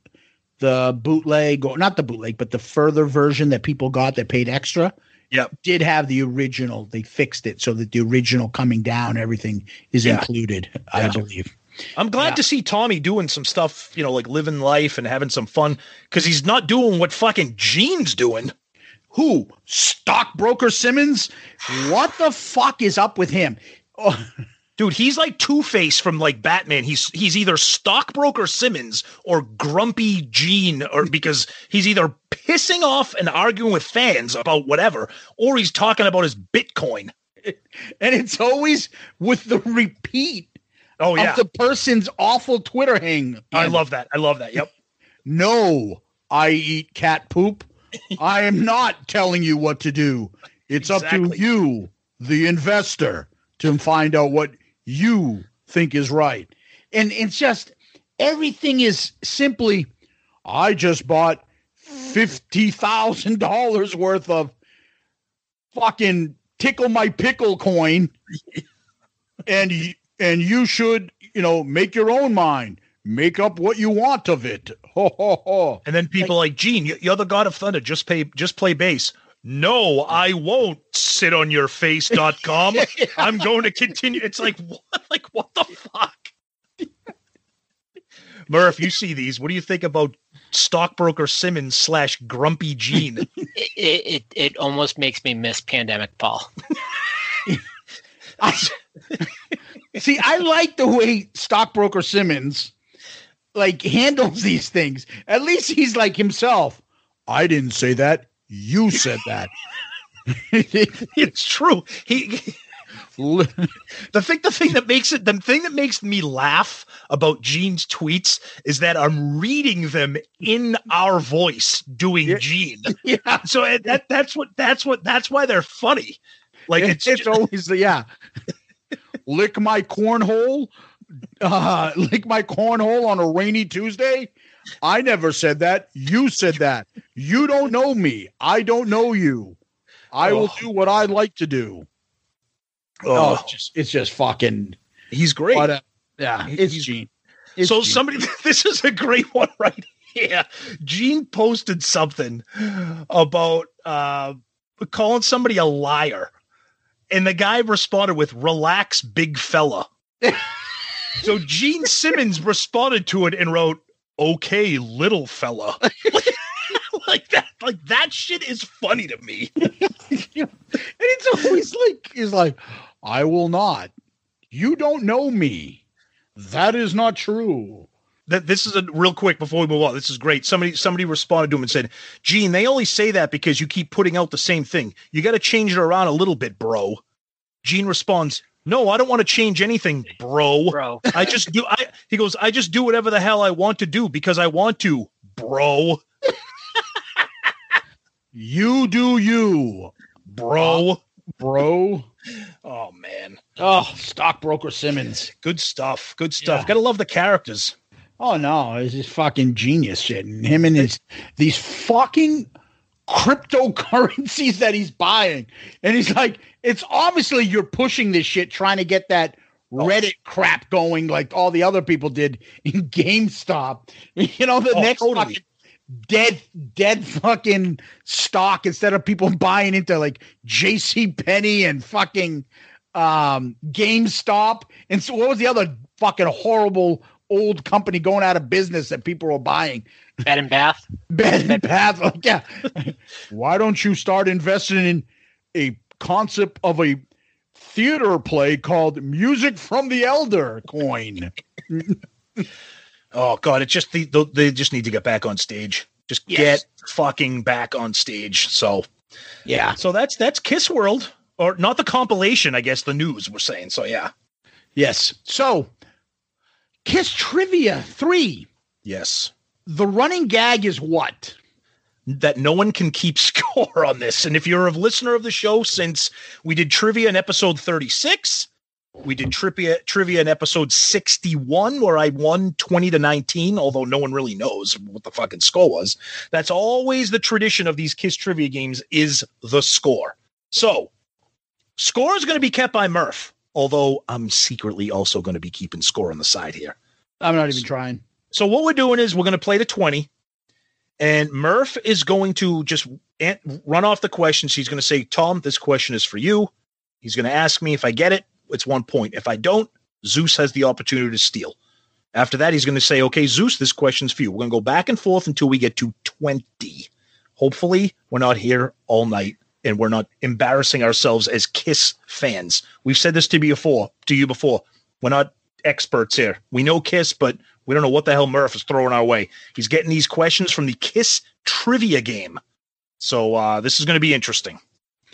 the bootleg, or not the bootleg, but the further version that people got that paid extra. Yep. Did have the original. They fixed it so that the original coming down, everything is Yeah. included. I believe. I'm glad Yeah. to see Tommy doing some stuff, you know, like living life and having some fun because he's not doing what fucking Gene's doing. Who? Stockbroker Simmons? What the fuck is up with him? Oh, Dude, he's like Two Face from like Batman. He's he's either stockbroker Simmons or grumpy Gene, or because he's either pissing off and arguing with fans about whatever, or he's talking about his Bitcoin. [laughs] and it's always with the repeat Oh yeah, of the person's awful Twitter hang. I love that. I love that. Yep. [laughs] No, I eat cat poop. [laughs] I am not telling you what to do. It's up to you, the investor, to find out what you think is right. And it's just everything is simply I just bought $50,000 worth of fucking tickle my pickle coin [laughs] and and you should, you know, make your own mind. Make up what you want of it. Ho ho ho. And then people like, Gene, you- you're the god of thunder. Just pay, just play bass. No, I won't sit on your face.com. [laughs] I'm going to continue. It's like, [laughs] what? Like, what the fuck? Murph, you see these. What do you think about stockbroker Simmons slash grumpy Gene? [laughs] It, it it it almost makes me miss pandemic Paul. I, see, I like the way stockbroker Simmons like handles these things. At least he's like himself. I didn't say that. You said that. [laughs] it's true. He the thing the thing that makes it the thing that makes me laugh about Gene's tweets is that I'm reading them in our voice doing Gene. [laughs] Yeah. So that that's what that's what that's why they're funny. Like it's, it's, it's always the yeah. lick my cornhole. Uh, lick my cornhole on a rainy Tuesday. I never said that. You said that. You don't know me. I don't know you. I will Oh. do what I like to do. Oh, it's just it's just fucking. he's great. But, uh, yeah, it's He's- Gene. It's so Gene. somebody [laughs] this is a great one right here. Gene posted something about uh calling somebody a liar. And the guy responded with relax big fella. [laughs] so Gene Simmons responded to it and wrote, Okay, little fella. [laughs] like that, like that shit is funny to me. [laughs] and it's always like he's like, I will not. You don't know me. That is not true. that this is a real quick before we move on. This is great. Somebody somebody responded to him and said, "Gene, they only say that because you keep putting out the same thing. You got to change it around a little bit, bro." Gene responds, "No, I don't want to change anything, bro. Bro. [laughs] I just do. I." He goes, "I just do whatever the hell I want to do because I want to, bro, [laughs] You do you, bro." bro. Oh man, Oh, stockbroker Simmons. good stuff. Good stuff. Yeah. Got to love the characters. Oh no, it's just fucking genius shit. And him and his these fucking cryptocurrencies that he's buying. And he's like, it's obviously you're pushing this shit, trying to get that Reddit crap going like all the other people did in [laughs] GameStop. You know, the Oh, next totally. fucking dead, dead fucking stock instead of people [laughs] buying into like JC Penney and fucking um GameStop. And so what was the other fucking horrible old company going out of business that people were buying? Bed and Bath. [laughs] Bed and Bath. Like, yeah. Why don't you start investing in a concept of a theater play called Music from the Elder coin? Oh god, it's just the, the they just need to get back on stage. Just Yes. get fucking back on stage. So Yeah. So that's that's Kiss World, or not the compilation, I guess the news we're saying. So yeah. Yes. So, Kiss Trivia 3. Yes. The running gag is what? That no one can keep [laughs] score on this. And if you're a listener of the show since we did trivia in episode 36, we did trivia trivia in episode 61 where I won 20 to 19, although no one really knows what the fucking score was. That's always the tradition of these Kiss trivia games is the score. So, score is going to be kept by Murph, although I'm secretly also going to be keeping score on the side here. I'm not even trying. So what we're doing is we're going to play the 20 and Murph is going to just run off the questions. He's going to say, Tom, this question is for you. He's going to ask me if I get it, it's one point. If I don't, Zeus has the opportunity to steal. After that, he's going to say, okay, Zeus, this question's for you. We're going to go back and forth until we get to 20. Hopefully, we're not here all night and we're not embarrassing ourselves as Kiss fans. We've said this to before, to you before. We're not experts here. We know Kiss, but we don't know what the hell Murph is throwing our way. He's getting these questions from the Kiss trivia game. So uh, this is going to be interesting.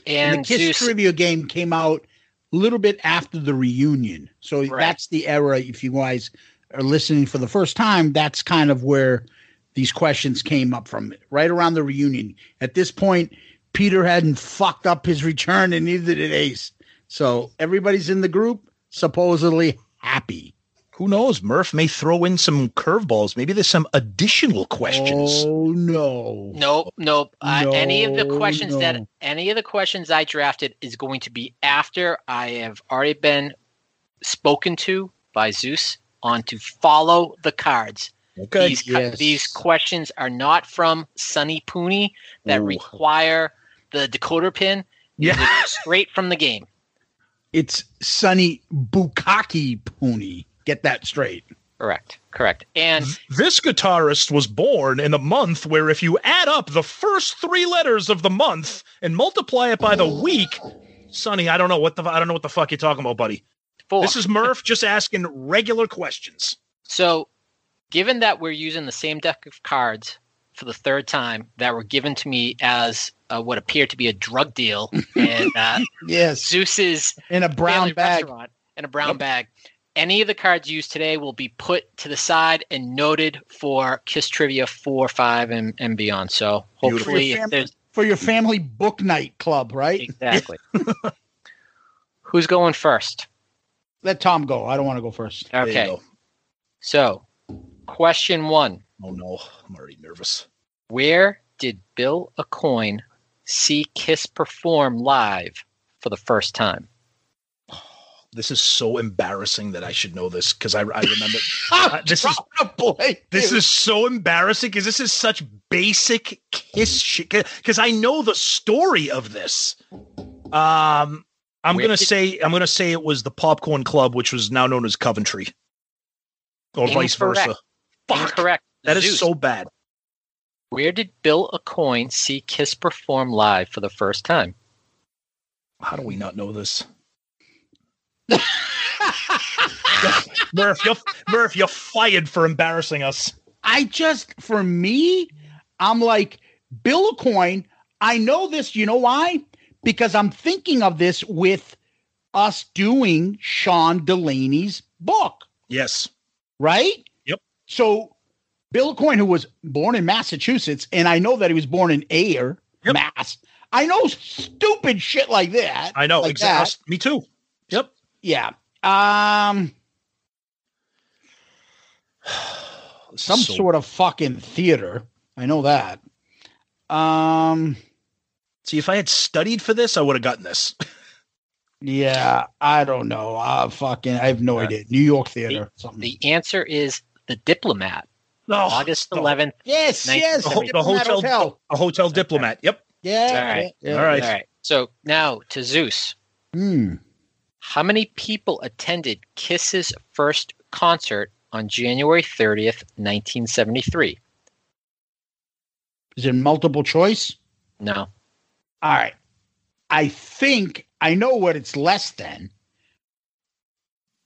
And, And the Kiss Zeus- Trivia game came out a little bit after the reunion. So that's the era. If you guys are listening for the first time, that's kind of where these questions came up from, right around the reunion. At this point, Peter hadn't fucked up his return, and neither did Ace. So everybody's in the group supposedly happy. Who knows? Murph may throw in some curveballs. Maybe there's some additional questions. Oh no! Nope, nope. Uh, any of the No, questions that any of the questions I drafted is going to be after I have already been spoken to by Zeus on to follow the cards. Okay. These, cu- these questions are not from Sunny Pooney that Ooh. require the decoder pin. These Yeah. straight from the game. It's Sonny Bukaki Pony. Get that straight. Correct. Correct. And This guitarist was born in a month where if you add up the first three letters of the month and multiply it by the week, Sonny, I don't know what the I don't know what the fuck you're talking about, buddy. four. This is Murph just asking regular questions. So, given that we're using the same deck of cards for the third time that were given to me as uh, what appeared to be a drug deal [laughs] and uh, Yes, Zeus's in a brown bag. restaurant in a brown bag, any of the cards used today will be put to the side and noted for Kiss Trivia 4, 5, and, and beyond. So, hopefully, if Family- there's for your family book night club, right? exactly. [laughs] Who's going first? Let Tom go. I don't want to go first. Okay. go. So, question one. Oh no, I'm already nervous. Where did Bill Acoin see Kiss perform live for the first time? This is so embarrassing that I should know this because I, I remember. [laughs] Uh, this is boy. this is so embarrassing because this is such basic kiss shit. Because I know the story of this. Um, I'm Where gonna did- say I'm gonna say it was the Popcorn Club, which was now known as Coventry, or vice versa. Incorrect. Fuck, Incorrect. that is Zeus. so bad. Where did Bill Aucoin see Kiss perform live for the first time? How do we not know this? [laughs] Murph, you're Murph, you're fired for embarrassing us. I just, for me, I'm like, Bill Aucoin, I know this. You know why? Because I'm thinking of this with us doing Sean Delaney's book, Yes. right? Yep. So Bill Coin, who was born in Massachusetts, and I know that he was born in Ayer, Yep. Mass. I know stupid shit like that. I know. like exactly. Me too. Yep. Yeah. Um, [sighs] some so- sort of fucking theater. I know that. Um, See, if I had studied for this, I would have gotten this. [laughs] yeah, I don't know. Uh, fucking, I have no Yeah. idea. New York theater. something. The answer is The Diplomat, No, August 11th. yes, Nice. yes. The, ho- the hotel, Hotel. a hotel diplomat. Yep. Yeah. All right. yeah, All right. All right. So now to Zeus. Hmm. How many people attended Kiss's first concert on January 30th, 1973? Is it multiple choice? No. All right. I think I know what it's less than.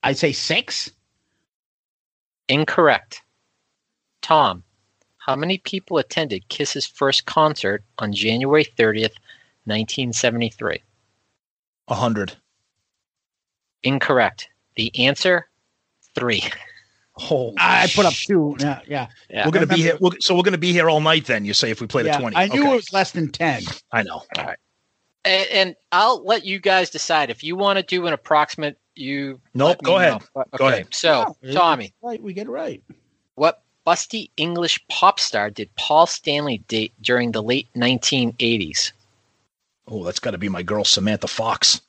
I say six. Incorrect. Tom, how many people attended Kiss's first concert on January 30th, 1973? A hundred. Incorrect. The answer, three. Oh, I put up two. Yeah, yeah. Yeah. we're gonna be here. We're, so we're gonna be here all night. Then you say if we play yeah the twenty. I knew Okay. it was less than ten. I know. All right. And, and I'll let you guys decide if you want to do an approximate. You Nope, go ahead. know. Go okay, ahead. So, Yeah, Tommy, Right, we get it right. what busty English pop star did Paul Stanley date during the late 1980s? Oh, that's got to be my girl Samantha Fox.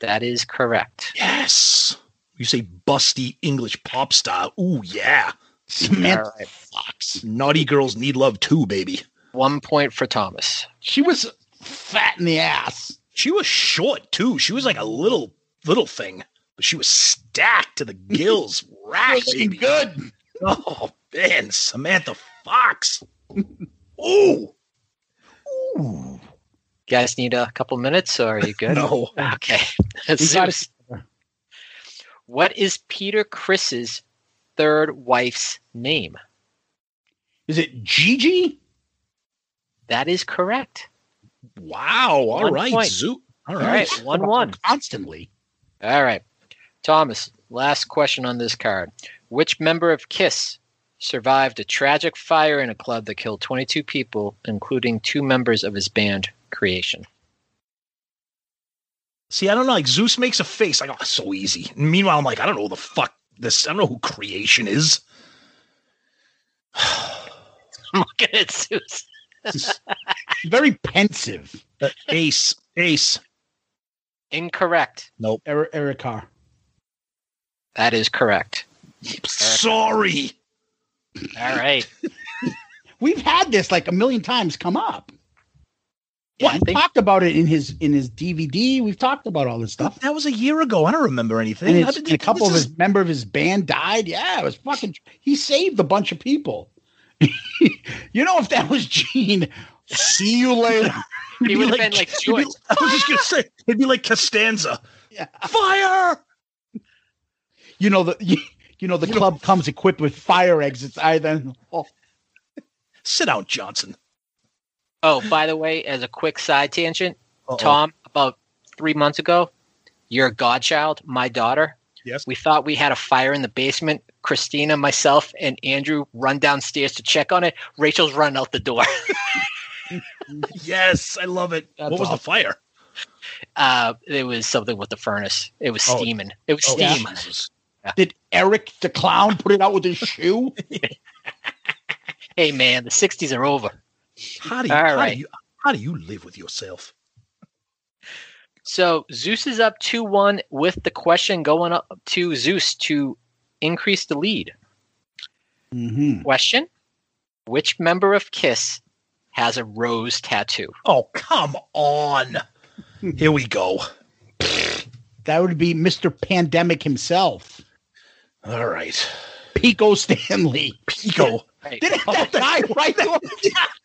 That is correct. Yes. You say busty English pop star. Ooh yeah. Samantha right. Fox. Naughty girls need love too, baby. One point for Thomas. She was fat in the ass. She was short too. She was like a little little thing, but she was stacked to the gills. [laughs] Rack, Looking good. Oh man, Samantha Fox. Ooh. You guys need a couple minutes, or are you good? No. Okay. [laughs] Zeus. What is Peter Criss's third wife's name? Is it Gigi? That is correct. Wow. All One right, point. Zoo. All All right. right, one one. Constantly. All right, Thomas. Last question on this card: Which member of Kiss survived a tragic fire in a club that killed 22 people, including two members of his band Creation? See, I don't know. Like Zeus makes a face like, oh, so easy. And meanwhile, I'm like, I don't know who the fuck this. I don't know who creation is. [sighs] I'm looking at Zeus. Very pensive. Uh, Ace. Ace. Incorrect. Nope. Eric, Eric Carr. That is correct. Sorry. All right. [laughs] We've had this like a million times come up. Yeah, Well, I we think talked about it in his in his DVD. We've talked about all this stuff. That was a year ago. I don't remember anything. And, I his- and a couple of this his member of his band died. Yeah, it was fucking. He saved a bunch of people. [laughs] you know, if that was Gene, see you later. [laughs] he would have like- been like be- I was just gonna say it'd be like Costanza. Yeah. Fire! You know the you, you know the club comes equipped with fire exits. Either oh, [laughs] Sit down, Johnson. Oh, by the way, as a quick side tangent, Uh-oh. Tom, about three months ago, your godchild, my daughter, Yes. we thought we had a fire in the basement. Christina, myself, and Andrew run downstairs to check on it. Rachel's running out the door. [laughs] Yes, I love it. That's what was the fire? Uh, it was something with the furnace. It was Oh. steaming. It was Oh, steam. Jesus. [laughs] did Eric the clown put it out with his [laughs] shoe? Hey, man, the '60s are over. How do you, All how, right. do you how do you live with yourself? So Zeus is up two one with the question going up to Zeus to increase the lead. Mm-hmm. Question: Which member of Kiss has a rose tattoo? Oh, come on. Here we go. That would be Mr. Pandemic himself, All right. Pico Stanley. Pico. Right. Didn't oh that guy right there?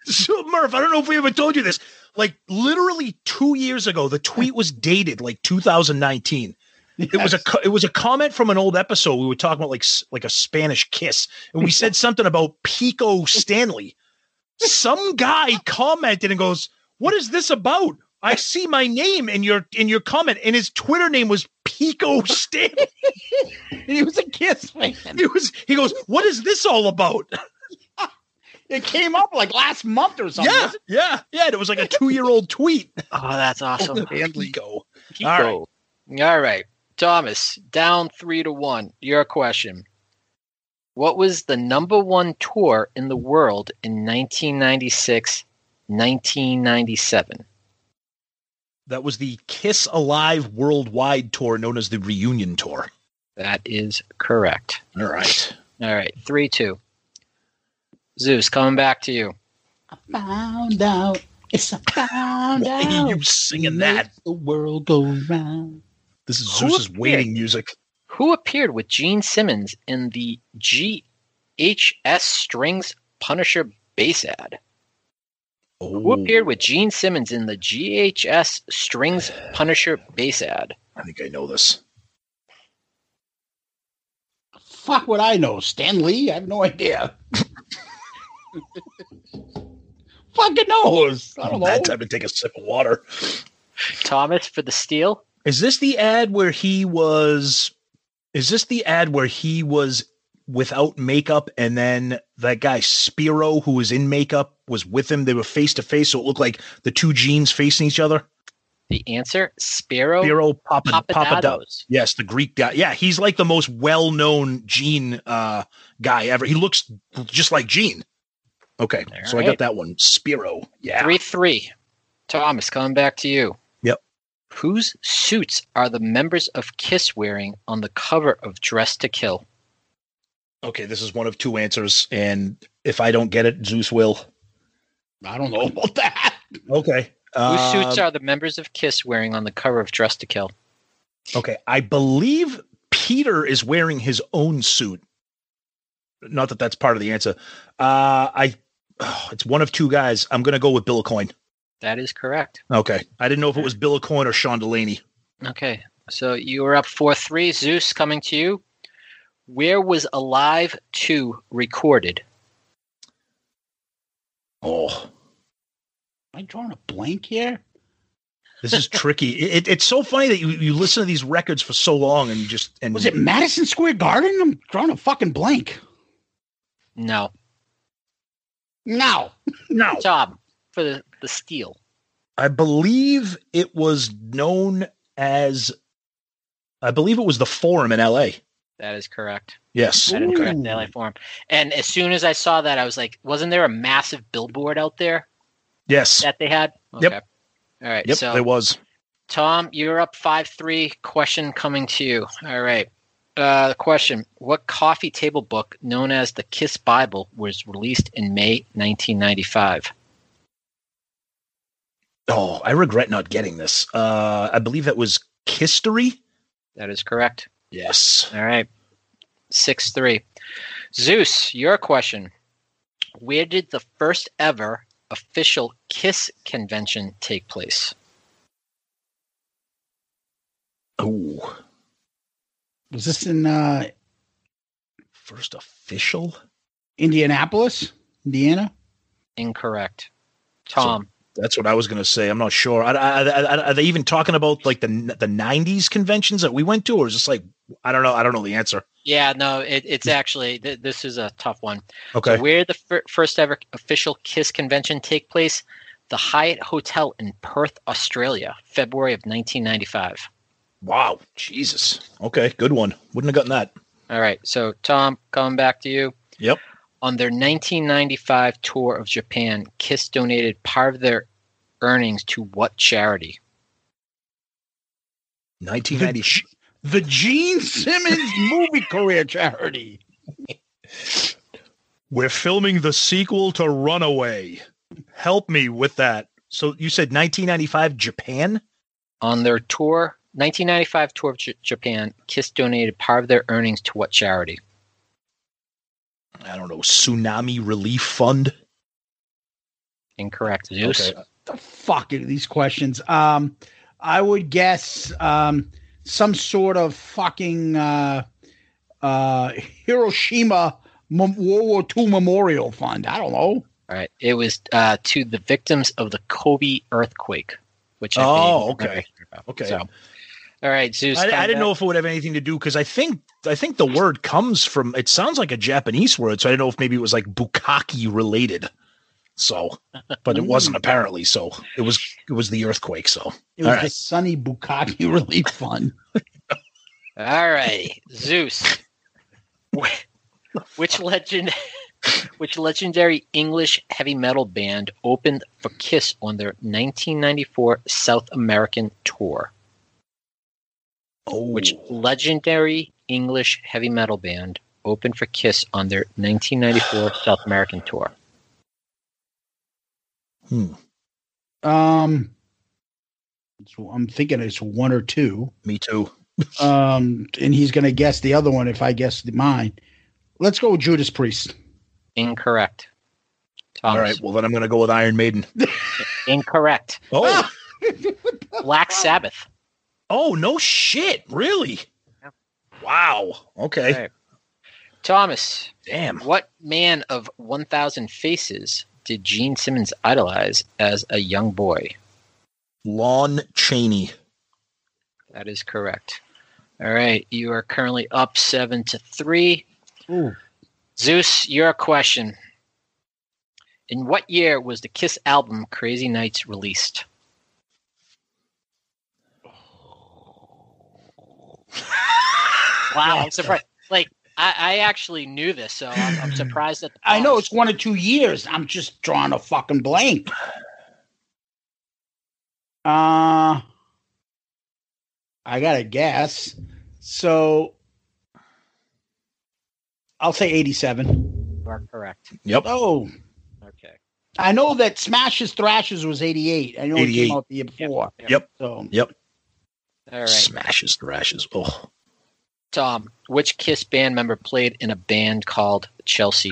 So, Murph, I don't know if we ever told you this. Like, literally two years ago, the tweet was dated like 2019. It was a it was a comment from an old episode. We were talking about like like a Spanish kiss, and we said something about Pico Stanley. Some guy commented and goes, "What is this about?" I see my name in your in your comment, and his Twitter name was Pico Stanley. [laughs] he was a Kiss fan. He was he goes, "What is this all about?" It came up like last month or something. Yeah, wasn't yeah, yeah. It was like a two year old tweet. Oh, that's awesome. [laughs] Pico. Pico. All All right. Thomas, down three to one. Your question. What was the number one tour in the world in 1996, 1997? That was the Kiss Alive Worldwide tour known as the Reunion Tour. That is correct. All right. All right. Three, two. Zeus, coming back to you. I Found out. It's a found Why out. are you singing that? The world go round. This is Who Zeus's appeared? waiting music. Who appeared with Gene Simmons in the GHS Strings Punisher bass ad? Who Oh, appeared with Gene Simmons in the GHS Strings [sighs] Punisher bass ad? I think I know this. Fuck what I know. Stan Lee? I have no idea. [laughs] fucking knows? I don't know. Bad time to take a sip of water. Thomas for the steal. Is this the ad where he was? Is this the ad where he was without makeup and then that guy Spiro, who was in makeup, was with him? They were face to face, so it looked like the two genes facing each other. The answer: Spiro. Spiro Papa, Papadopoulos. Papadopoulos. Yes, the Greek guy. Yeah, he's like the most well-known Gene uh, guy ever. He looks just like Gene. Okay, All so I got that one. Spiro. Yeah. Three three. Thomas, coming back to you. Yep. Whose suits are the members of Kiss wearing on the cover of Dressed to Kill? Okay, this is one of two answers, and if I don't get it, Zeus will. I don't know about that. Okay. Whose suits Uh, are the members of Kiss wearing on the cover of Dressed to Kill? Okay, I believe Peter is wearing his own suit. Not that that's part of the answer. Uh, I, oh, it's one of two guys. I'm gonna go with Bill Aucoin. That is correct. Okay, I didn't know if it was Bill Aucoin or Sean Delaney. Okay, so you were up four three. Zeus, coming to you. Where was Alive Two recorded? Oh, Am I drawing a blank here? this is tricky. It, it's so funny that you, you listen to these records for so long and just and Was it Madison Square Garden? I'm drawing a fucking blank. No, No. no. Tom for the the steal. I believe it was known as. I believe it was the Forum in L.A. That is correct. Yes. That is correct. The LA Forum. And as soon as I saw that, I was like, wasn't there a massive billboard out there Yes. that they had? Yep. All right. Yep. so there was. Tom, you're up five three. Question coming to you. All right. Uh, question: What coffee table book known as the Kiss Bible was released in May 1995? Oh, I regret not getting this. Uh, I believe that was Kisstory. That is correct. Yes. All right. Six three. Zeus, your question: Where did the first ever official Kiss convention take place? Oh, Was this in uh, first official. Indianapolis, Indiana? Incorrect. Tom. That's what I was going to say. I'm not sure. Are, are, are, are they even talking about like the the '90s conventions that we went to, or is this like I don't know? I don't know the answer. Yeah, no, it, it's actually th- this is a tough one. Okay. So where the fir- first ever official Kiss convention take place? The Hyatt Hotel in Perth, Australia, February of 1995. Wow, Jesus. Okay, good one. Wouldn't have gotten that. All right, so Tom, coming back to you. Yep. On their 1995 tour of Japan, Kiss donated part of their earnings to what charity? 1990. The Gene Simmons movie career charity. We're filming the sequel to Runaway. Help me with that. So you said 1995 Japan? On their tour, 1995 tour of J- Japan, Kiss donated part of their earnings to what charity? I don't know, Tsunami Relief Fund. Incorrect. Zeus. Okay. the fuck are these questions? Um, I would guess um, some sort of fucking uh, uh, Hiroshima Mem- World War II Memorial Fund. I don't know. All right. It was uh, to the victims of the Kobe earthquake, which I Oh, okay. Okay. So, all right, Zeus. I, I didn't know if it would have anything to do because I think I think the word comes from it sounds like a Japanese word, so I don't know if maybe it was like bukkake related. So, but it wasn't mm. apparently. So it was it was the earthquake. So It was All the right. Sunny Bukaki [laughs] Relief Fund. All right, Zeus. Which legend? [laughs] Which legendary English heavy metal band opened for Kiss on their 1994 South American tour? oh, Which legendary English heavy metal band opened for Kiss on their 1994 South American tour? Hmm, Um, so I'm thinking it's one or two. me too. [laughs] Um, and he's going to guess the other one if I guess the mine. Let's go with Judas Priest. Incorrect. Thomas. All right, well then I'm going to go with Iron Maiden. [laughs] Incorrect. Oh, Black Sabbath. oh no shit, really? Wow. Okay. All right. Thomas, Damn. what man of 1,000 faces did Gene Simmons idolize as a young boy? Lon Chaney. That is correct. All right, you are currently up seven to three. Ooh. Zeus, your question. In what year was the Kiss album Crazy Nights released? wow, [laughs] I'm surprised. Like, I, I actually knew this, so I'm, I'm surprised that. I know it's one or two years. I'm just drawing a fucking blank. Uh I gotta guess. So I'll say 87. You are correct. Yep. Oh, Okay. I know that Smashes Thrashes was 88. I know it came out the year before. Yep. So Yep. All right. Smashes, thrashes. Oh, Tom, which Kiss band member played in a band called Chelsea?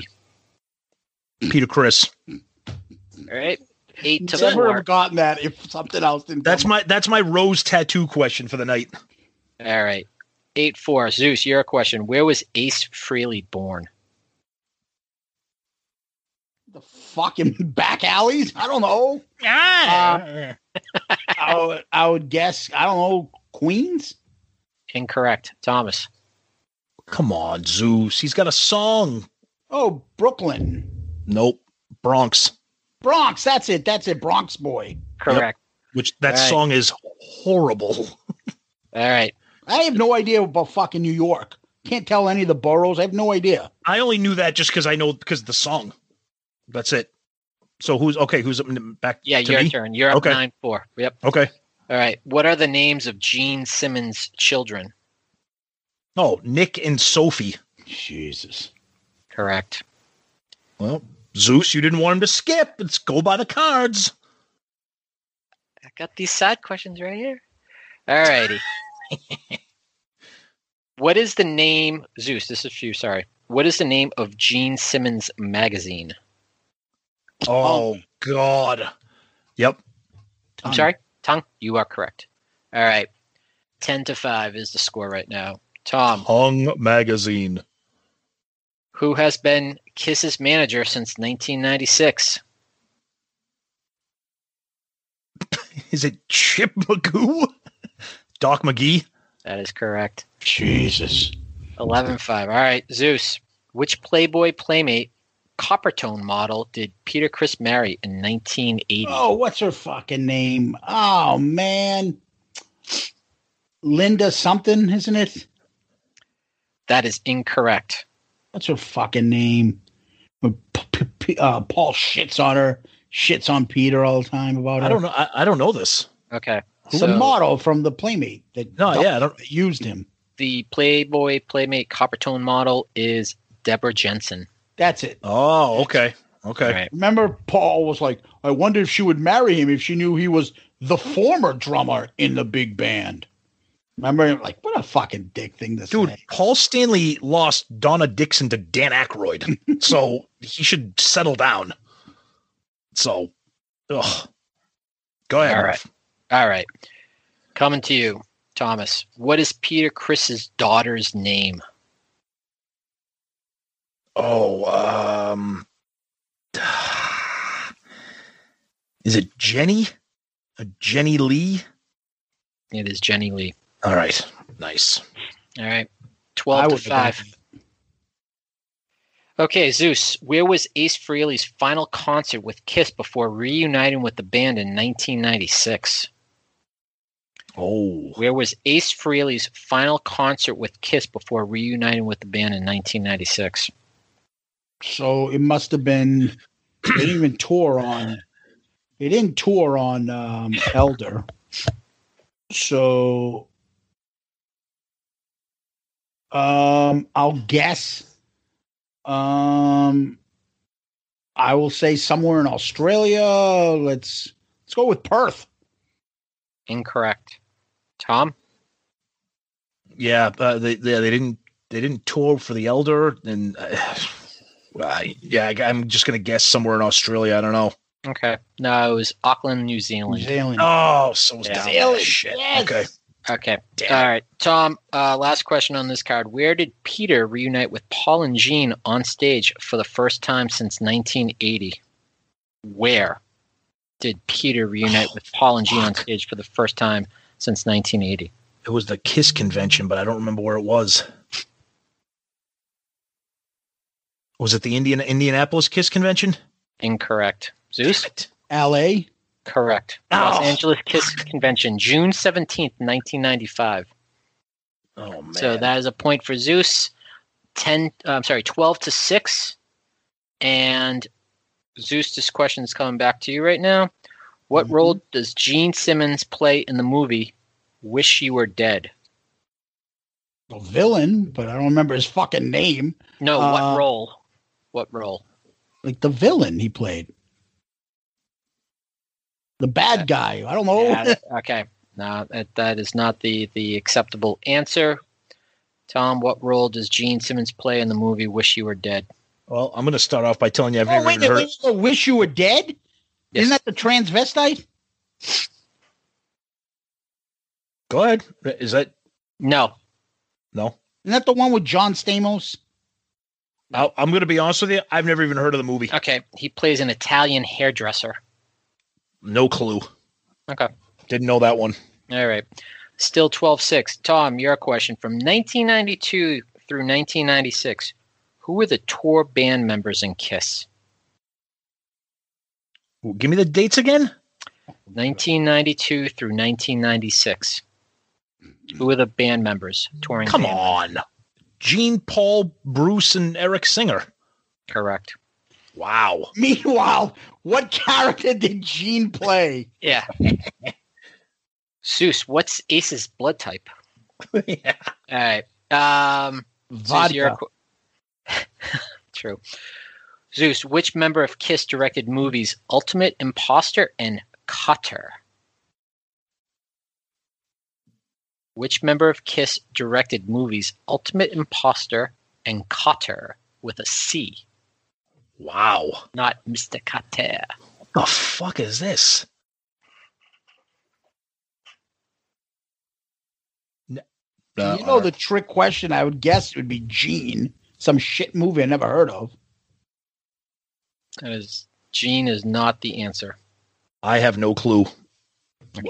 Peter Criss. All right. Eight to never four. have gotten that if something else didn't. That's come my that's my rose tattoo question for the night. All right. Eight four. Zeus, your question. Where was Ace Frehley born? the fucking [laughs] back alleys. I don't know. Uh, I, would, I would guess. I don't know. Queens. Incorrect. Thomas. Come on, Zeus. He's got a song. Oh, Brooklyn, Nope. Bronx. Bronx. That's it. That's it. Bronx boy. Correct. Which that All right. song is horrible. [laughs] All right. I have no idea about fucking New York. Can't tell any of the boroughs. I have no idea. I only knew that just because I know because of the song. That's it. So who's okay? Who's up in- back? Yeah, to your me? turn. You're up Okay. nine four. Yep. Okay. All right. What are the names of Gene Simmons' children? Oh, Nick and Sophie. Jesus. Correct. Well, Zeus, you didn't want him to skip. Let's go by the cards. I got these side questions right here. All righty. [laughs] what is the name, Zeus? This is for you. Sorry. What is the name of Gene Simmons magazine? Oh God. Yep. I'm sorry, Tongue. You are correct. All right. Ten to five is the score right now. Tom, Hung magazine. who has been Kiss's manager since 1996? [laughs] Is it Chip Magoo? [laughs] Doc McGhee. That is correct. Jesus. 11 5. All right, Zeus. Which Playboy Playmate Coppertone model did Peter Criss marry in 1980? Oh, what's her fucking name? Oh man. Linda something, isn't it? That is incorrect. What's her fucking name? Uh, Paul shits on her, shits on Peter all the time about her. I don't know. I, I don't know this. Okay. The So model from the Playmate that No, yeah, I don't. used him. the Playboy Playmate Coppertone model is Deborah Jensen. That's it. Oh, okay. Okay. All right. Remember, Paul was like, I wonder if she would marry him if she knew he was the former drummer in the big band. Remember, like, what a fucking dick thing this Dude, say. Paul Stanley lost Donna Dixon to Dan Aykroyd, [laughs] so he should settle down. So, ugh. Go ahead. All Murph. right. All right. Coming to you, Thomas. What is Peter Criss's daughter's name? Oh, um, [sighs] is it Jenny? Uh, Jenny Lee? It is Jenny Lee. All right. Nice. All right. I 12 to would've 5. Okay, Zeus, where was Ace Frehley's final concert with Kiss before reuniting with the band in 1996? Oh, Where was Ace Frehley's final concert with Kiss before reuniting with the band in 1996? So it must have been, they didn't even tour on, they didn't tour on um, Elder. So um, I'll guess. Um, I will say somewhere in Australia. Let's let's go with Perth. Incorrect. Tom? yeah. Uh, they, they they didn't they didn't tour for the Elder, and uh, I, yeah, I, I'm just gonna guess somewhere in Australia. I don't know. Okay. No, it was Auckland, New Zealand. New Zealand. Oh, so it's Yeah. down Zealand. Shit. yes. Okay. Okay. Damn All it. right. Tom, uh, last question on this card. Where did Peter reunite with Paul and Gene on stage for the first time since 1980? Where did Peter reunite with [sighs] Paul and Gene on stage for the first time since 1980? It was the Kiss convention, but I don't remember where it was. Was it the Indian Indianapolis Kiss convention? Incorrect. Zeus? L.A. Correct. Los Angeles Kiss Convention, June 17th, 1995. Oh man. So that is a point for Zeus. 10, uh, I'm sorry, 12 to 6. And Zeus, this question is coming back to you right now. What role does Gene Simmons play in the movie Wish You Were Dead? A villain, but I don't remember his fucking name. No, Uh, what role? What role? Like the villain he played. The bad guy. I don't know. Yeah, [laughs] okay. No, that, that is not the, the acceptable answer. Tom, what role does Gene Simmons play in the movie Wish You Were Dead? Well, I'm going to start off by telling you I've Oh, never wait, even heard. wait, wait, Wish you were dead? Isn't that the transvestite? Go ahead. Is that no? No. Isn't that the one with John Stamos? I'm going to be honest with you. I've never even heard of the movie. Okay, he plays an Italian hairdresser. No clue. Okay. Didn't know that one. All right. Still 12 6. Tom, your question. From 1992 through 1996, who were the tour band members in Kiss? Give me the dates again. 1992 through 1996. Who were the band members touring? Come on. Gene, Paul, Bruce, and Eric Singer. Correct. Wow. [laughs] Meanwhile, what character did Gene play? Yeah. Zeus, what's Ace's blood type? yeah. All right. Um, Zeus, Vodka. your qu- [laughs] True. Zeus, which member of Kiss directed movies Ultimate Imposter and Cutter? Which member of Kiss directed movies Ultimate Imposter and Cutter with a C? Wow. Not Mr. Cutter. The fuck is this? you know the trick question. I would guess it would be Gene. Some shit movie I never heard of. That is Gene is not the answer. I have no clue.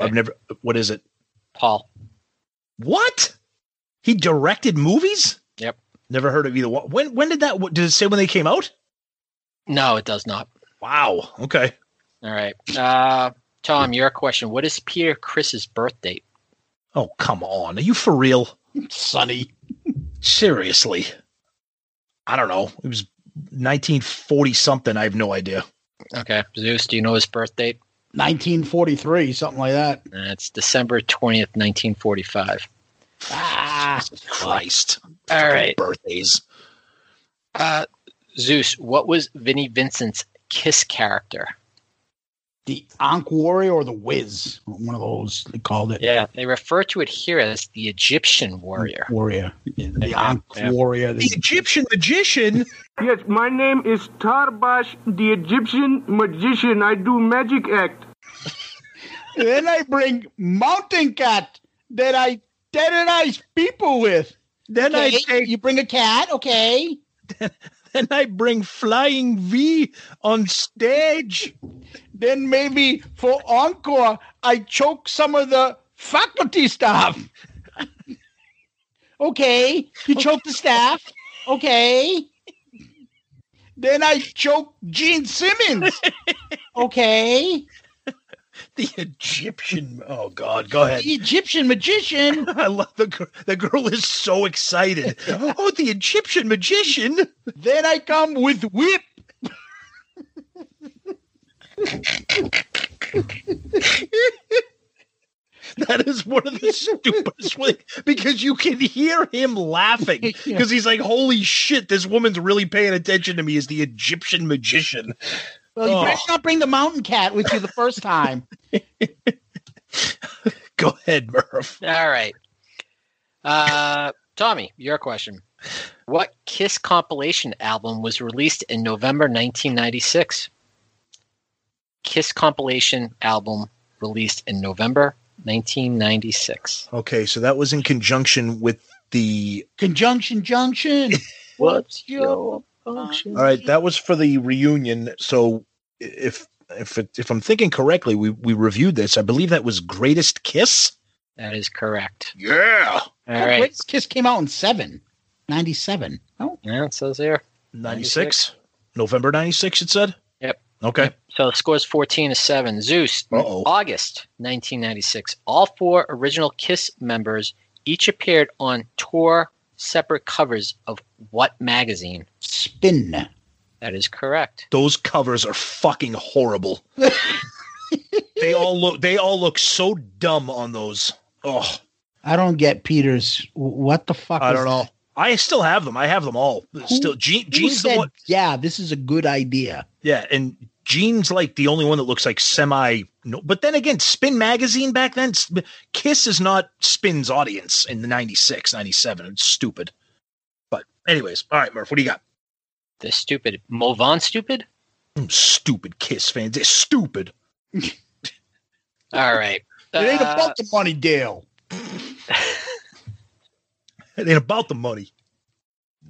I've never. What is it? Paul. What? He directed movies? Yep. Never heard of either one. When when did that? Did it say when they came out? No, it does not. Wow. Okay. All right. Uh, Tom, your question. What is Peter Criss's birth date? Oh come on. Are you for real? Sonny. Seriously. I don't know. It was 1940 something. I have no idea. Okay. Zeus, do you know his birth date? 1943, something like that. That's December 20th, 1945. Ah, Christ. All right. Birthdays. Uh, Zeus, what was Vinnie Vincent's Kiss character? The Ankh Warrior or the Wiz, one of those they called it. Yeah, they refer to it here as the Egyptian warrior. Warrior, the Yeah, Ankh yeah. Warrior. The Egyptian magician. [laughs] Yes, my name is Tarbash, the Egyptian magician. I do magic act. [laughs] then I bring Mountain Cat that I terrorize people with. Then I take- you bring a cat, okay? [laughs] [laughs] Then I bring Flying V on stage. Then maybe for encore, I choke some of the faculty staff. [laughs] okay, you choke the staff, okay? Then I choke Gene Simmons, [laughs] okay? [laughs] The Egyptian. Oh God. Go ahead. The Egyptian magician. [laughs] I love the girl. The girl is so excited. [laughs] Oh, the Egyptian magician. Then I come with whip. That is one of the stupidest ways because you can hear him laughing because he's like, "Holy shit, this woman's really paying attention to me." As the Egyptian magician. Well, you Oh. better not bring the mountain cat with you the first time. [laughs] Go ahead, Murph. All right. Uh, Tommy, your question. What Kiss compilation album was released in November 1996? Kiss compilation album released in November 1996. Okay, so that was in conjunction with the. Conjunction junction. [laughs] What's your Oh, um, function? All right, that was for the reunion. So if if it, if I'm thinking correctly, we we reviewed this. I believe that was Greatest Kiss. That is correct. Yeah. All Oh, right. Greatest Kiss came out in seven. 97. Oh, Yeah, it says here. 96. November 96, it said? Yep. Okay. So the score is 14 to 7. Zeus, Uh-oh. August 1996. All four original Kiss members each appeared on tour separate covers of what magazine? Spin. That is correct. Those covers are fucking horrible. [laughs] they all look they all look so dumb on those. Oh, I don't get Peter's. What the fuck? I is don't know. I still have them. I have them all. Still, Gene, Who Gene's the said, one. Yeah, this is a good idea. Yeah, and Gene's like the only one that looks like semi. No, but then again, Spin magazine back then, Kiss is not Spin's audience in the 96, 97. It's stupid. But anyways, all right, Murph, what do you got? The stupid. Movan stupid? Mm, Stupid Kiss fans. They're stupid. [laughs] All right. [laughs] It ain't Uh, about the money, Dale. [laughs] It ain't about the money.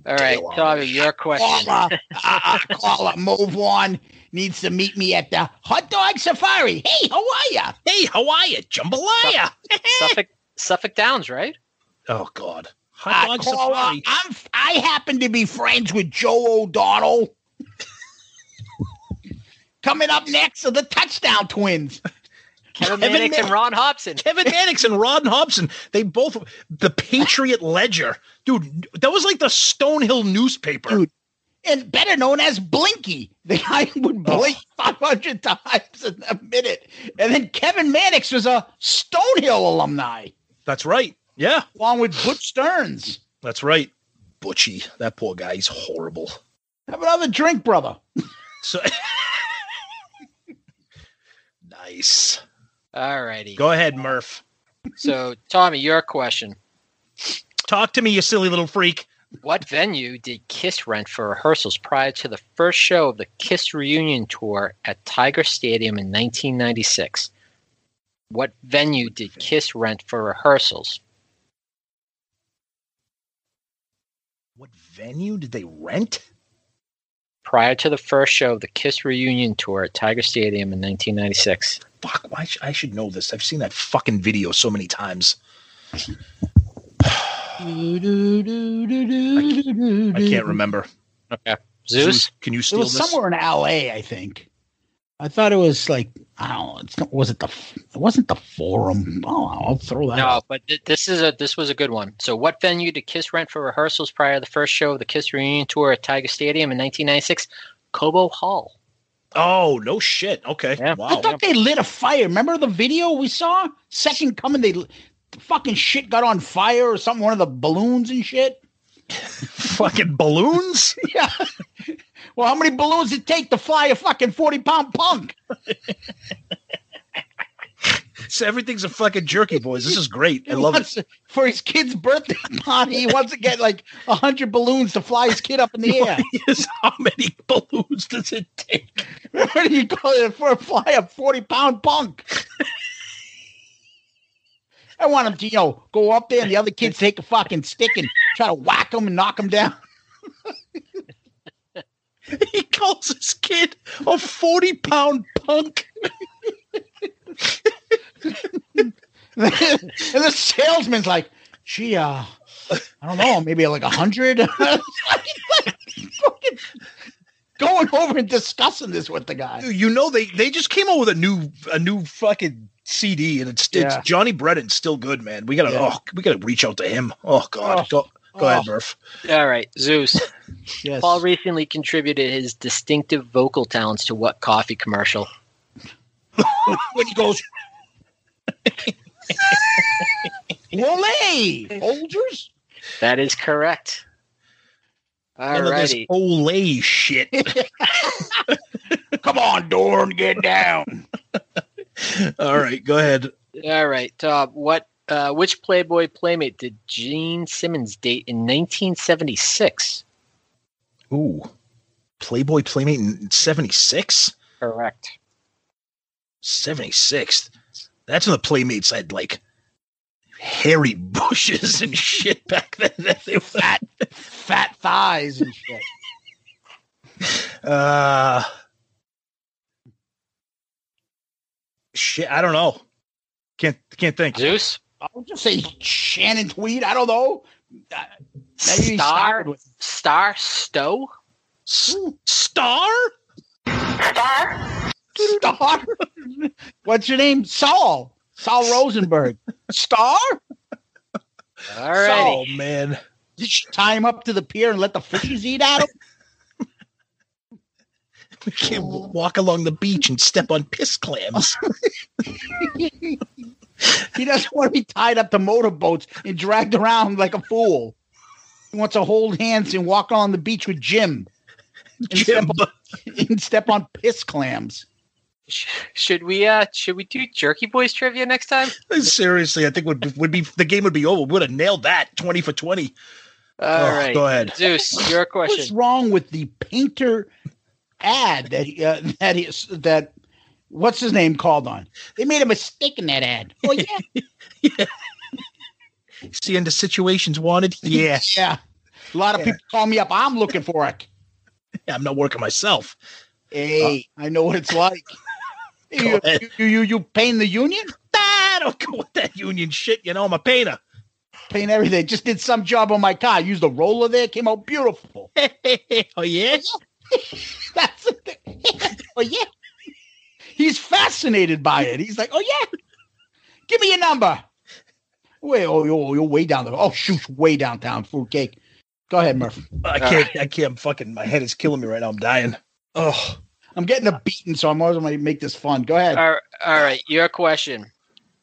all right, Tommy, your question. Caller, uh, uh, caller, move on. Needs to meet me at the hot dog safari. Hey, how are ya? Hey, how are you? Jambalaya. Suffolk, Suffolk Downs, right? Oh, God. Hot Uh, dog caller, safari. I'm. I happen to be friends with Joe O'Donnell. [laughs] Coming up next are the touchdown twins. Kevin, Kevin Mannix and Man- Ron Hobson. Kevin Mannix and Rod Hobson, they both the Patriot Ledger. Dude, that was like the Stonehill newspaper. Dude. And better known as Blinky. [laughs] The guy would oh. blink 500 times in a minute. And then Kevin Mannix was a Stonehill alumni, That's right. Yeah, along with Butch Stearns. that's right. Butchie, that poor guy, he's horrible. Have another drink, brother. So [laughs] nice. All righty. Go ahead, Murph. So, Tommy, your question. Talk to me, you silly little freak. What venue did Kiss rent for rehearsals prior to the first show of the Kiss reunion tour at Tiger Stadium in 1996? What venue did Kiss rent for rehearsals? What venue did they rent? Prior to the first show of the Kiss reunion tour at Tiger Stadium in 1996. Fuck, why sh- I should know this. I've seen that fucking video so many times. I can't remember. Okay. Zeus? can you It was this? somewhere in L.A., I think. I thought it was like I don't know. Was it the? It wasn't the Forum. Oh, I'll throw that. No, out. but th- this is a this was a good one. So, what venue did Kiss rent for rehearsals prior to the first show of the Kiss reunion tour at Tiger Stadium in 1996? Cobo Hall. Oh no shit. Okay. Yeah. I Wow. thought they lit a fire. Remember the video we saw? Second coming, they the fucking shit got on fire or something. One of the balloons and shit. [laughs] fucking balloons? [laughs] Yeah. Well, how many balloons did it take to fly a fucking forty pound punk? So everything's a fucking jerky, boys. This is great. I love it. wants to- For his kid's birthday party, he wants to get like a hundred balloons to fly his kid up in the [laughs] air. Is how many balloons does it take? what do you call it for a fly a 40 pound punk? I want him to, you know, go up there and the other kids take a fucking stick and try to whack him and knock him down. [laughs] He calls his kid a 40 pound punk. [laughs] and the salesman's like, gee, uh, I don't know, maybe like a hundred. [laughs] Going [laughs] over and discussing this with the guy. You know they they just came out with a new a new fucking CD and it's it's Yeah. Johnny Brennan's still good, man. We gotta Yeah. oh we gotta reach out to him. Oh god. Oh. Go go ahead, Oh. Murph. All right, Zeus. [laughs] Yes. Paul recently contributed his distinctive vocal talents to what coffee commercial? [laughs] when he goes, Wole, Folgers? That is correct. None of this Alrighty. Olay shit. [laughs] Come on, Dorn, get down. [laughs] All right, go ahead. All right, Tom. What? Uh, which Playboy playmate did Gene Simmons date in 1976? Ooh. Playboy Playmate in 76? Correct. 76. That's when the Playmates had like hairy [laughs] bushes and shit back then. They were Fat, fat thighs and shit. Uh, Shit, I don't know. Can't can't think. Zeus. I'll just say Shannon Tweed. I don't know. Uh, maybe Star. started with- Star Stowe. Star. Star. Star. [laughs] What's your name? Saul. Saul [laughs] Rosenberg. Star. All righty. Oh man. Did you tie him up to the pier and let the fishes eat at him? [laughs] We can't walk along the beach and step on piss clams. [laughs] he doesn't want to be tied up to motorboats and dragged around like a fool. He wants to hold hands and walk on the beach with Jim. And, Jim. Step, on, and step on piss clams. Sh- Should we uh should we do Jerky Boys trivia next time? Seriously, I think would would be the game would be over. We would have nailed that twenty for twenty. All Oh, right. go ahead. Zeus, your question. What's wrong with the painter ad that he, uh, that is that what's his name called on? They made a mistake in that ad. Oh yeah, [laughs] See into situations wanted. [laughs] Yeah, yeah. A lot of people call me up. I'm looking for it. [laughs] I'm not working myself. Hey, I know what it's like. You, you, you, you paint the union? I don't [laughs] go with that union shit. You know, I'm a painter. Paint everything. Just did some job on my car. Used a roller there. Came out beautiful. [laughs] oh yeah. Oh, [laughs] That's the oh yeah. He's fascinated by it. He's like, oh yeah. Give me your number. Wait, oh, you're, you're way down there. Oh shoot, way downtown. Fruitcake. Go ahead, Murph. I can't. I can't. Fucking. My head is killing me right now. I'm dying. Oh, I'm getting a beating, so I'm always going to make this fun. Go ahead. All, all right, your question.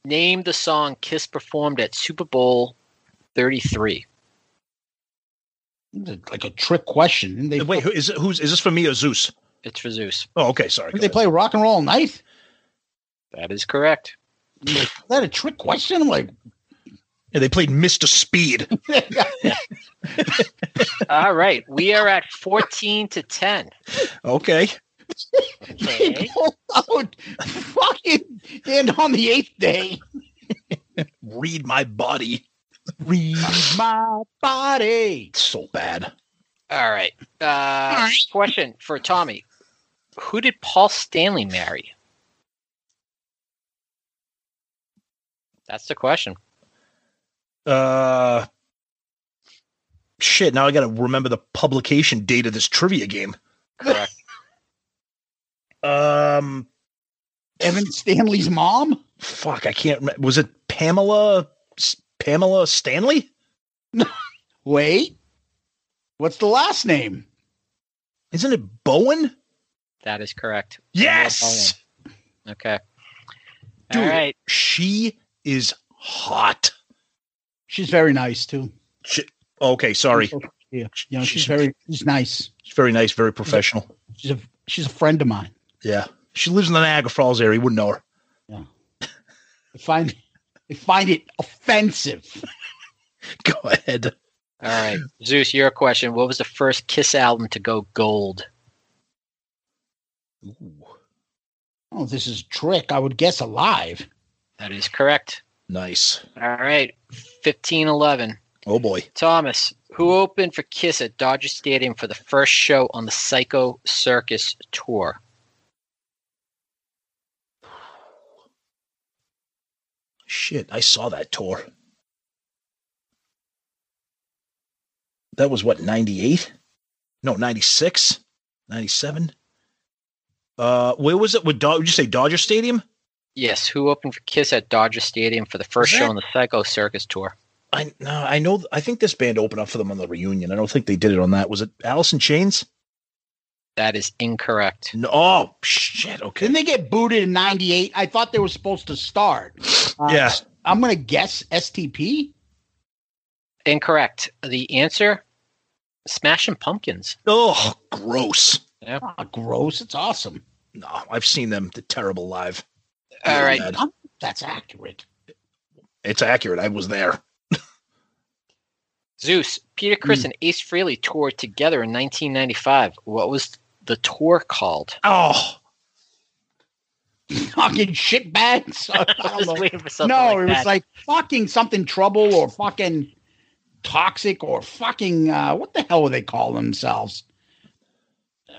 Name the song Kiss performed at Super Bowl 33. like a trick question. Didn't they wait. Who, is it, who's is this for me or Zeus? It's for Zeus. Oh, okay. Sorry. Did they play rock and roll night? That is correct. Is that a trick question? I'm like, Yeah, they played Mr. Speed. [laughs] All right, we are at 14 to 10. Okay. [laughs] they pulled out fucking and on the eighth day. Read my body. Read my body. So bad. All right. Uh, question for Tommy. Who did Paul Stanley marry? That's the question. Uh. Shit. Now I got to remember the publication date of this trivia game. Correct. Um. Evan Stanley's mom? Fuck. I can't. remember. Was it Pamela? Pamela Stanley? [laughs] Wait. What's the last name? Isn't it Bowen? That is correct. Yes. Okay. Dude, All right. she is hot. She's very nice too. She, okay, sorry. Yeah, you know, she's She's- very she's nice. She's very nice, very professional. She's a she's a friend of mine. Yeah. She lives in the Niagara Falls area. You wouldn't know her. I [laughs] find I find it offensive. [laughs] Go ahead. All right. Zeus, your question. What was the first Kiss album to go gold? Oh, this is a trick. I would guess alive. That is correct. Nice. All right. 1511. Oh boy. Thomas, who opened for Kiss at Dodger Stadium for the first show on the Psycho Circus tour? Shit, I saw that tour. That was what, 98? No, 96? 97? Uh, where was it? Would Dod- would you say Dodger Stadium? Yes, who opened for Kiss at Dodger Stadium for the first show on the Psycho Circus tour? I no, I know. I think this band opened up for them on the reunion. I don't think they did it on that. Was it Alice in Chains? That is incorrect. No. Oh shit. Okay. Didn't they get booted in '98? I thought they were supposed to start. Uh, Yeah. I'm gonna guess STP. Incorrect. The answer: Smashing Pumpkins. Oh, gross. Yeah. Ah, gross. It's awesome. No, I've seen them. They're terrible live. All Really right. bad. That's accurate. It's accurate. I was there. Zeus, Peter Criss, and Ace Frehley toured together in 1995. What was the tour called? Oh, [laughs] Fucking shit bags. [laughs] I I don't was know. waiting for something no, like it was that. like fucking something trouble or fucking toxic or fucking uh, what the hell would they call themselves?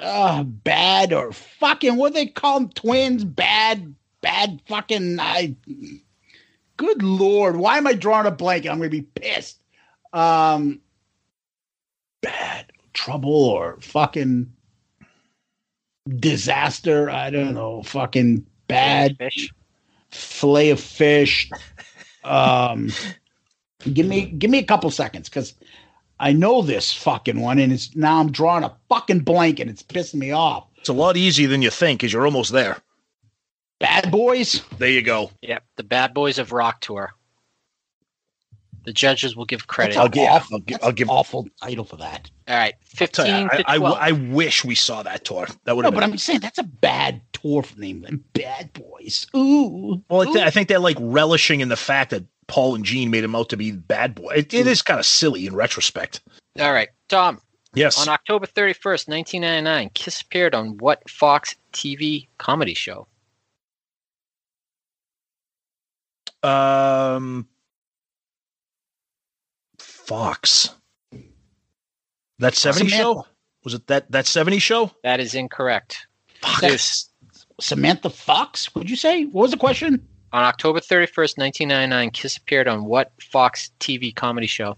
Uh, bad or fucking what they call them? Twins, bad, bad fucking. I. Good lord, why am I drawing a blank? I'm gonna be pissed. Um, bad trouble or fucking disaster. I don't know. Fucking bad Fish. fillet of fish. Um, give me give me a couple seconds because I know this fucking one, and it's now I'm drawing a fucking blank, and it's pissing me off. It's a lot easier than you think, because you're almost there. Bad boys. There you go. Yep. The Bad Boys of Rock Tour. The judges will give credit. That's I'll give- awful. I'll give- I'll give- awful title for that. All right. Tell ya, 15 to I, I, 12. I wish we saw that tour. That would No, have but. I'm saying that's a bad tour for them. Bad boys. Ooh. well, I, thi- Ooh. I think they're like relishing in the fact that Paul and Gene made him out to be bad boy. It, it is kind of silly in retrospect. All right. Tom, Yes. on October 31st, 1999, Kiss appeared on what Fox TV comedy show? Um, Fox. That 70 Samantha. show? Was it that that 70 show? That is incorrect. That's Samantha Fox. Would you say? What was the question? On October 31st, 1999, Kiss appeared on what Fox TV comedy show?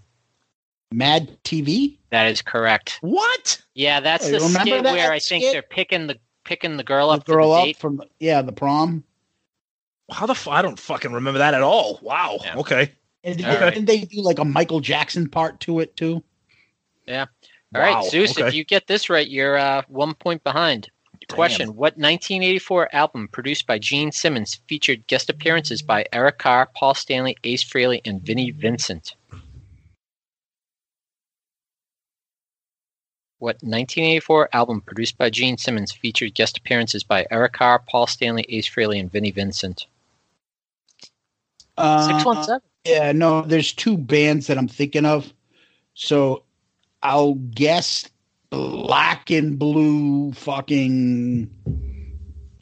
Mad TV. That is correct. What? Yeah, that's Hey, the remember skit that where I think skit? they're picking the picking the girl The up girl the up date. from the, yeah the prom. How the f- I don't fucking remember that at all. Wow. Yeah. Okay. And did, All right. didn't they do like a Michael Jackson part to it too? Yeah. All right, Wow, Zeus, if you get this right, you're uh, one point behind. Question: What 1984 album produced by Gene Simmons featured guest appearances by Eric Carr, Paul Stanley, Ace Frehley, and Vinnie Vincent? What 1984 album produced by Gene Simmons featured guest appearances by Eric Carr, Paul Stanley, Ace Frehley, and Vinnie Vincent? Uh, Six one seven. Yeah, no, there's two bands that I'm thinking of. So I'll guess black and blue fucking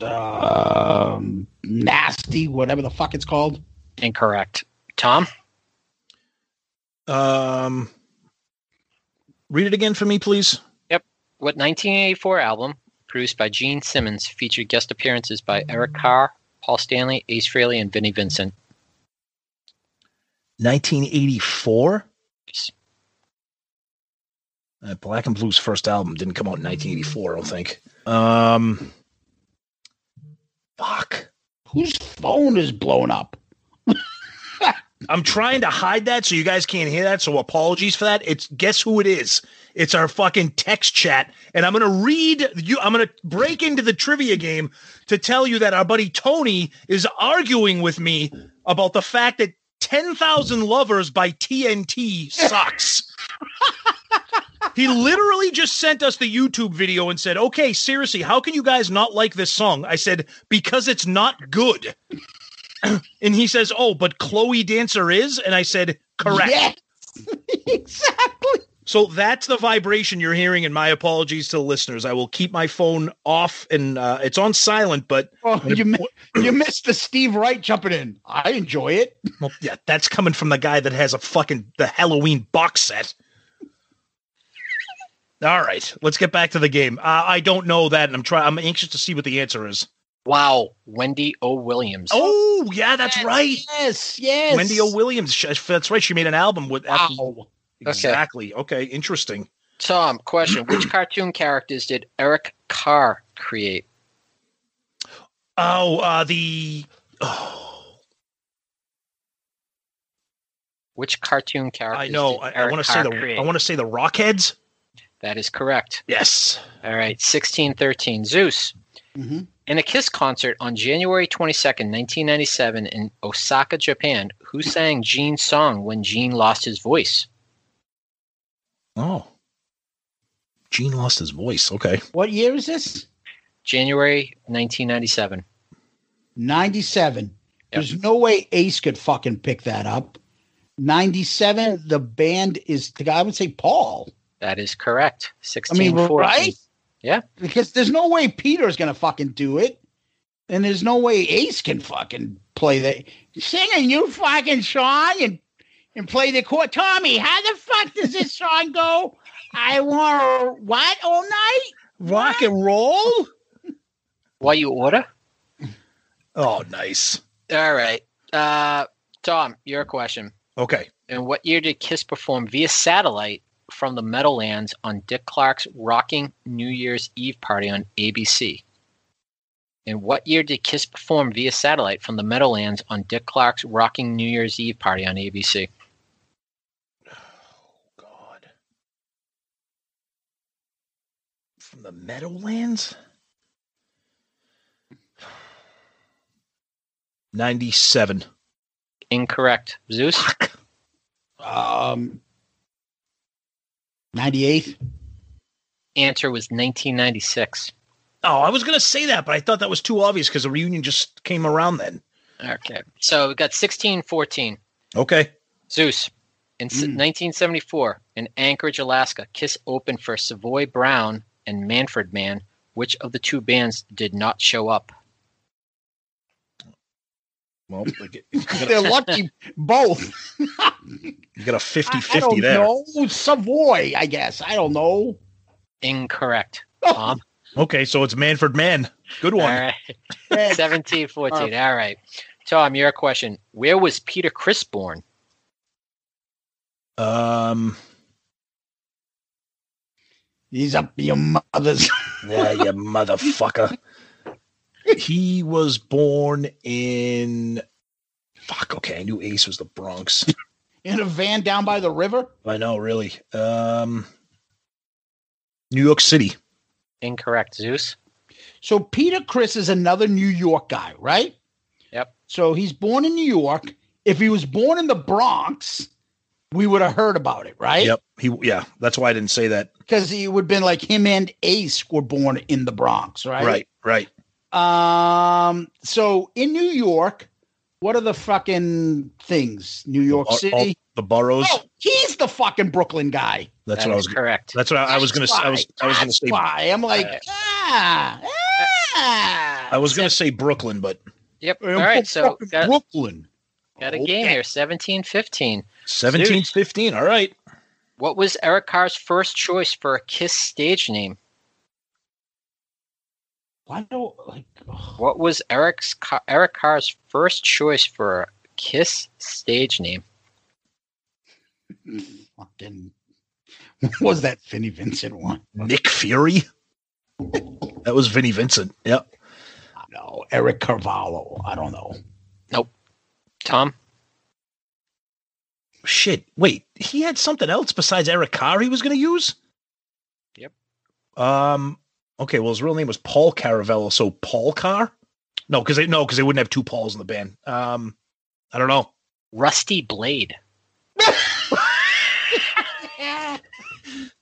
um nasty, whatever the fuck it's called. Incorrect. Tom. Um, read it again for me, please. Yep. What 1984 album, produced by Gene Simmons, featured guest appearances by Eric Carr, Paul Stanley, Ace Frehley, and Vinnie Vincent? 1984. Uh, Black and Blue's first album didn't come out in 1984, I don't think. Um, fuck. Whose phone is blown up? [laughs] I'm trying to hide that so you guys can't hear that. So apologies for that. It's guess who it is. It's our fucking text chat, and I'm gonna read you. I'm gonna break into the trivia game to tell you that our buddy Tony is arguing with me about the fact that 10,000 Lovers by TNT sucks. [laughs] he literally just sent us the YouTube video and said, "Okay, seriously, how can you guys not like this song?" I said, "Because it's not good." [clears throat] and he says, "Oh, but Chloe Dancer is," and I said, "Correct." Yes. [laughs] exactly. So that's the vibration you're hearing, and my apologies to the listeners. I will keep my phone off and uh, it's on silent, but Oh, you mi- you missed the Steve Wright jumping in. I enjoy it. well, yeah, that's coming from the guy that has a fucking the Halloween box set. All right, let's get back to the game. Uh, I don't know that, and I'm trying. I'm anxious to see what the answer is. Wow, Wendy O. Williams. Oh, yeah, that's right. Yes, yes. Wendy O. Williams. That's right. She made an album with. after- Wow. Exactly. Okay. Interesting. Tom, question: Which [clears throat] cartoon characters did Eric Carr create? Oh, uh, the. Oh, Which cartoon characters? I know. Did I, I want to say the. create? I want to say the Rockheads. That is correct. Yes. All right, sixteen thirteen. Zeus. Mhm. In a Kiss concert on January 22nd, 1997, in Osaka, Japan, who sang Gene's song when Gene lost his voice? Oh. Gene lost his voice. Okay. What year is this? January 1997. 97. There's no way Ace could fucking pick that up. 97, the band is, I would say Paul. That is correct. I mean, 14. right? Yeah. Because there's no way Peter's going to fucking do it. And there's no way Ace can fucking play that. Singing you fucking song and, and play the chord. Tommy, how the fuck does this [laughs] song go? I want what all night? Rock and roll? What you order? Oh, nice. All right. Uh, Tom, your question. Okay. In what year did Kiss perform via satellite from the Meadowlands on Dick Clark's Rocking New Year's Eve party on ABC? In what year did Kiss perform via satellite from the Meadowlands on Dick Clark's Rocking New Year's Eve party on ABC? From the Meadowlands? 97. Incorrect. Zeus? Um, 98. Answer was 1996. Oh, I was going to say that, but I thought that was too obvious because the reunion just came around then. Okay. So we got 16 14. Okay. Zeus. In s 1974, in Anchorage, Alaska, Kiss opened for Savoy Brown and Manfred Mann. Which of the two bands did not show up? Well, [laughs] They're lucky both. [laughs] You got a 50 50 there. know. Savoy, I guess. I don't know. Incorrect. [laughs] Oh. Tom? Okay, so it's Manfred Mann. Good one. All right. 17 14. All right. Tom, your question. Where was Peter Criss born? Um, He's up your mother's. yeah, you [laughs] motherfucker. He was born in. Fuck. Okay, I knew Ace was the Bronx. In a van down by the river? I know, really. Um, New York City. Incorrect. Zeus? So Peter Criss is another New York guy, right? Yep. So he's born in New York. If he was born in the Bronx, we would have heard about it, right? Yep. He. Yeah. That's why I didn't say that. Because he would have been like him and Ace were born in the Bronx, right? Right. Right. Um. So in New York, what are the fucking things? New York All- City. all the boroughs. Oh, he's the fucking Brooklyn guy. That's That what I was. correct. That's what I, I was gonna. say. I was. I was gonna say. why I'm like, ah, ah. I was gonna say Brooklyn, but Yep. All I'm right. from So fucking got, Brooklyn. Got a game here 17 15. 17, 15. All right. What was Eric Carr's first choice for a Kiss stage name? Why don't like? What was Eric's Car- Eric Carr's first choice for a Kiss stage name? Hmm, fucking. What was that Vinnie Vincent one? Nick Fury. That was Vinnie Vincent. Yep. No, Eric Carvalho. I don't know. Tom? Shit. Wait, he had something else besides Eric Carr he was going to use? Yep. Um. Okay. Well, his real name was Paul Caravello. So Paul Carr? No, because they no, because they wouldn't have two Pauls in the band. Um. I don't know. Rusty Blade. [laughs]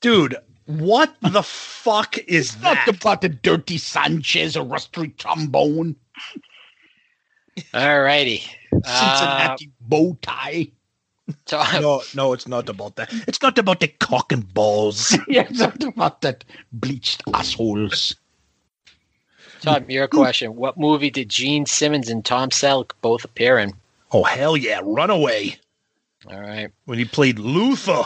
Dude, what the fuck is Not that? about the dirty Sanchez or rusty trombone, [laughs] All righty. [laughs] Uh, Cincinnati bow tie. Tom, [laughs] No, no, it's not about that. It's not about the cock and balls. [laughs] yeah, it's not about that bleached assholes. Tom, your question. What movie did Gene Simmons and Tom Selleck both appear in? Oh hell yeah, Runaway. All right. When he played Luther. [sighs]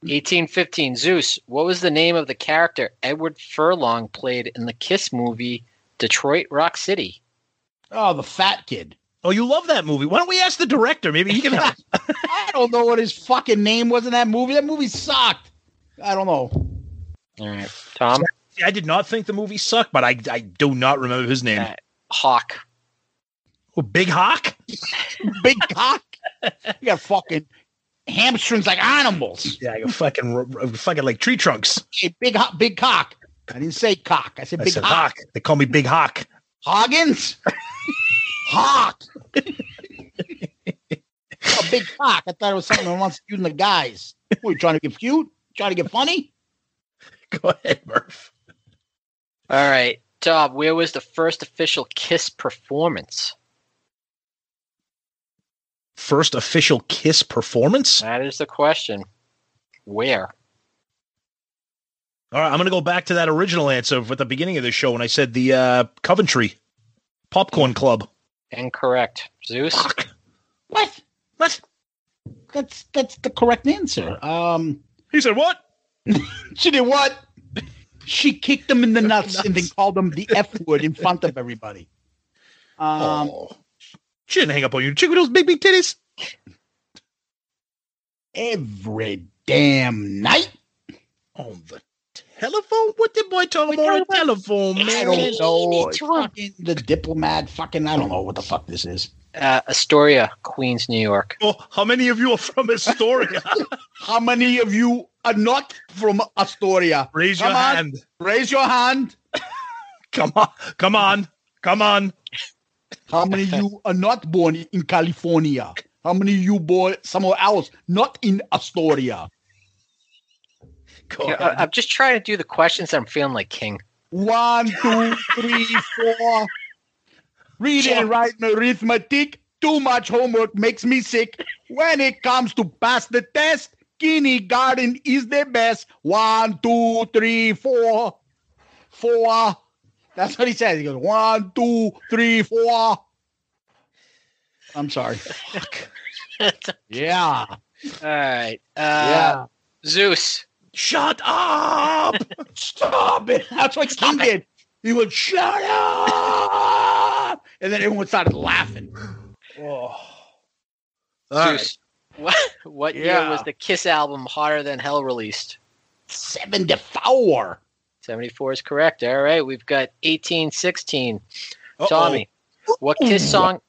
1815. Zeus. What was the name of the character Edward Furlong played in the Kiss movie Detroit Rock City? Oh, the fat kid. Oh, you love that movie. Why don't we ask the director? Maybe he can help. [laughs] I don't know what his fucking name was in that movie. That movie sucked. I don't know. All right. Tom? I did not think the movie sucked, but I I do not remember his name. Uh, Hawk. Oh, Big Hawk? [laughs] Big Hawk? You got fucking hamstrings like animals. Yeah, you fucking fucking like tree trunks. Hey, big ho- big cock. I didn't say cock. I said I big said hawk. Hawk. They call me Big Hawk. Hoggins. Hawk. oh, big cock. I thought it was something I wants to use in the guys. What, you trying to get cute? Trying to get funny? [laughs] Go ahead, Murph. All right. Tom, where was the first official Kiss performance? First official Kiss performance. That is the question. Where? All right, I'm going to go back to that original answer at the beginning of the show when I said the uh, Coventry Popcorn Club. Incorrect. Zeus? What? What? That's that's the correct answer. Um, He said what? [laughs] she did what? She kicked him in the nuts, and then called him the F word in front of everybody. Um, oh. She didn't hang up on you. Chick with those big, big titties. every damn night. On the telephone? What did boy talk about on the telephone, man? I don't know. Fucking the diplomat. Fucking, I don't know what the fuck this is. Uh, Astoria, Queens, New York. Oh, how many of you are from Astoria? [laughs] How many of you are not from Astoria? Raise Come your on, hand. Raise your hand. [laughs] Come on, come on, come on. How many of you are not born in California? How many of you born somewhere else, not in Astoria? Go Yeah, ahead. I, I'm just trying to do the questions. I'm feeling like king. One, two, [laughs] three, four. Reading and writing arithmetic. Too much homework makes me sick. When it comes to pass the test, kindergarten is the best. One, two, three, four. Four. That's what he says. He goes, one, two, three, four. I'm sorry. [laughs] Yeah. All right. Uh, Yeah. Zeus. Shut up! Stop it. That's what King did. He would shut up. And then everyone started laughing. Oh. All Zeus. What, what year was the Kiss album Hotter Than Hell released? Seven to four. 74 is correct. All right. We've got 1816. Uh-oh. Tommy. What Kiss song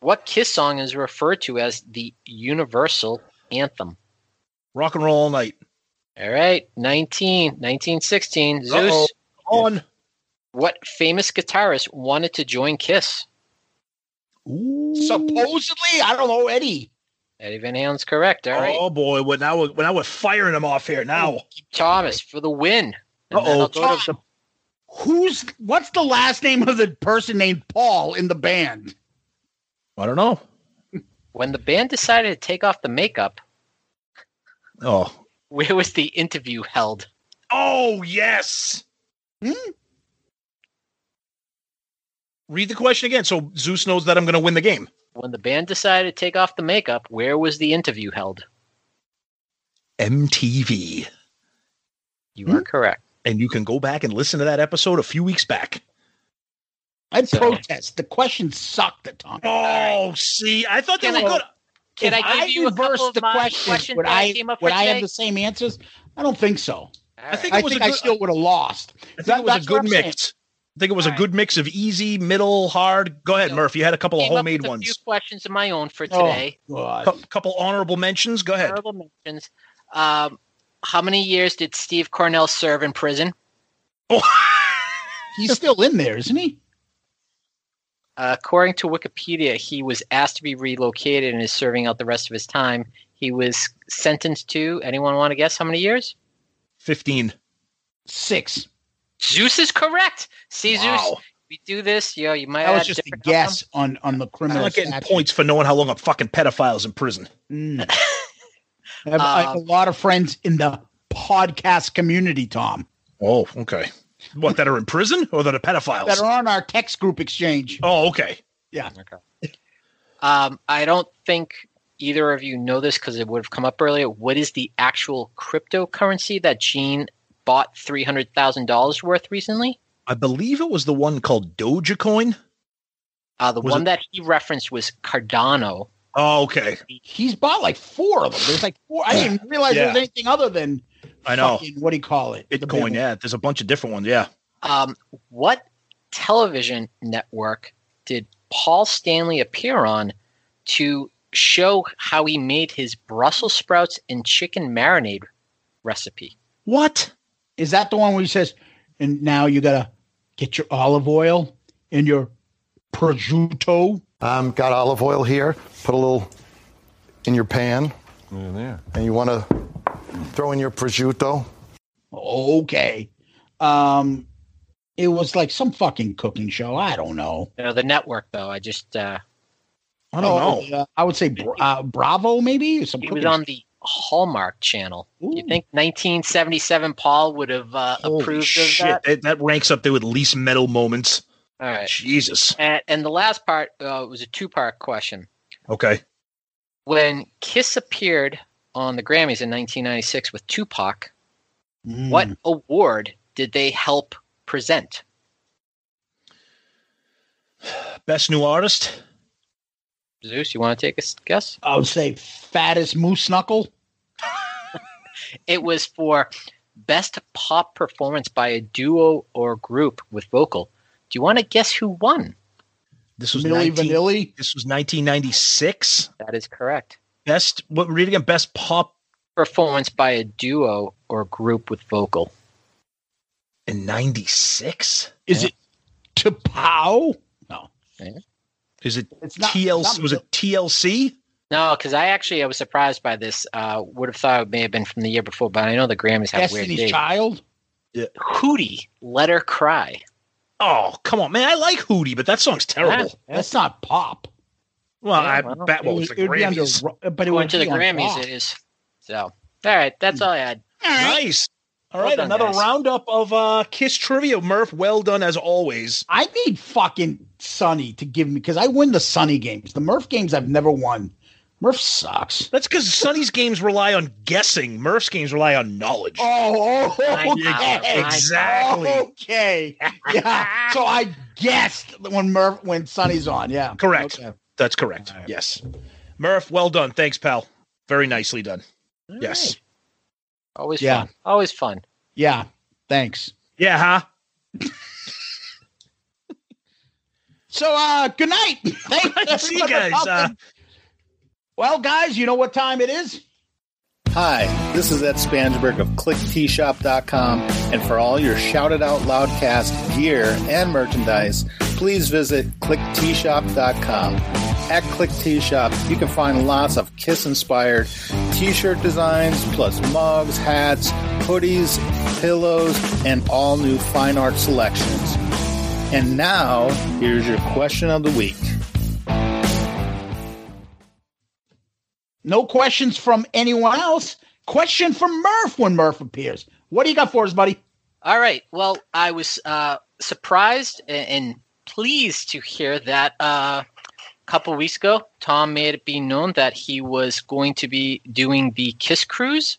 what Kiss song is referred to as the universal anthem? Rock and roll all night. All right. 19 1916. Zeus. Uh-oh. On. What famous guitarist wanted to join Kiss? Supposedly, I don't know, Eddie. Eddie Van Halen's correct. All right. Oh boy, well, now we're, well, now we're firing them off here. Now, Thomas for the win. And then Uh-oh. I'll to Who's what's the last name of the person named Paul in the band? I don't know. when the band decided to take off the makeup, Oh, where was the interview held? oh yes. Hmm? Read the question again, so Zeus knows that I'm going to win the game. When the band decided to take off the makeup, where was the interview held? MTV, You Hmm? are correct. and you can go back and listen to that episode a few weeks back. I'd So- protest. The question sucked at times. Oh, see, I thought they were good. Can if I give you a reverse the my questions, questions would that I I came up would with I have the same answers? I don't think so. I think I it was think a I good, still would have lost. I think That- it was a good I'm saying. mix. I think it was a All right. good mix of easy, middle, hard. Go ahead, So, Murph. You had a couple of Came up homemade with a ones. few questions of my own for Oh, today. God. Cou- couple honorable mentions. Go ahead. Honorable mentions. Um, how many years did Steve Cornell serve in prison? Oh, [laughs] He's still in there, isn't he? Uh, according to Wikipedia, he was asked to be relocated and is serving out the rest of his time. He was sentenced to. Anyone want to guess how many years? 15. Six. Zeus is correct. See, Zeus, Wow. we do this. Yeah, you might That was just a different guess on on the criminal. I'm not getting statute. points for knowing how long a fucking pedophile's in prison. Mm. [laughs] I, have, I have a Um, lot of friends in the podcast community, Tom, Oh, okay. What, that are in prison or that are pedophiles? that are on our text group exchange. oh, okay. Yeah. Okay. Um, I don't think either of you know this because it would have come up earlier. What is the actual cryptocurrency that Gene bought three hundred thousand dollars worth recently? I believe it was the one called Dogecoin. Uh, the Was one it- that he referenced was Cardano. Oh, okay. He's bought like four of them. There's like four. I didn't even realize there was anything other than I know. fucking- what do you call it? Bitcoin, one. yeah. There's a bunch of different ones, yeah. Um, what television network did Paul Stanley appear on to show how he made his Brussels sprouts and chicken marinade recipe? What? Is that the one where he says, and now you gotta get your olive oil and your prosciutto? Um, got olive oil here. Put a little in your pan. And you want to throw in your prosciutto. Okay. Um, it was like some fucking cooking show. I don't know. You know, the network though. I just uh, I don't Oh, know. uh, I would say uh, Bravo, maybe. Some he was on the Hallmark Channel. You think 1977 Paul would have uh, approved shit. of that? That, that ranks up there with least metal moments. All right. Jesus. And, and the last part uh, was a two-part question. Okay. When Kiss appeared on the Grammys in 1996 with Tupac, Mm. what award did they help present? Best new artist. Zeus, you want to take a guess? I would say fattest moose knuckle. [laughs] It was for best pop performance by a duo or group with vocal. Do you want to guess who won? This was Milli 19 Vanilli. This was 1996. That is correct. Best. What? Read again. Best pop Performance by a duo or group with vocal. in 96. Is it to pow? No. Is it It's not- TLC? not was it TLC? No, because I actually I was surprised by this. Uh, would have thought it may have been from the year before, but I know the Grammys have weird Destiny's dates. Child. Hootie, let her cry. Oh, come on, man! I like Hootie, but that song's terrible. That's not pop. Well, Yeah, I well, bet well, it it's would, the it would be under, Grammys. but it went to the Grammys, rock. it is. So, all right, that's all I had. Nice. All Well right, done, another guys. roundup of uh, Kiss trivia. Murph, well done as always. I need fucking Sonny to give me because I win the Sonny games. The Murph games I've never won. Murph sucks. That's because Sonny's games rely on guessing. Murph's games rely on knowledge. Oh, okay. I. Exactly. Okay. Yeah. so I guessed when Murph when Sonny's on. Yeah. Correct. Okay. That's correct. Yes. Murph, well done. Thanks, pal. Very nicely done. All yes. right. Always Yeah. fun. Always fun. Yeah. Thanks. Yeah, huh? [laughs] So uh good night. [laughs] Thanks See you everybody guys. Well, guys, you know what time it is? Hi, this is Ed Spansberg of klickteeshop.com, and for all your Shout It Out Loudcast gear and merchandise, please visit klickteeshop.com. At Klick Tee you can find lots of Kiss inspired t shirt designs, plus mugs, hats, hoodies, pillows, and all new fine art selections. And now, here's your question of the week. No questions from anyone else. Question from Murph when Murph appears. What do you got for us, buddy? All right. Well, I was uh, surprised and, pleased to hear that uh, a couple weeks ago, Tom made it be known that he was going to be doing the Kiss Cruise.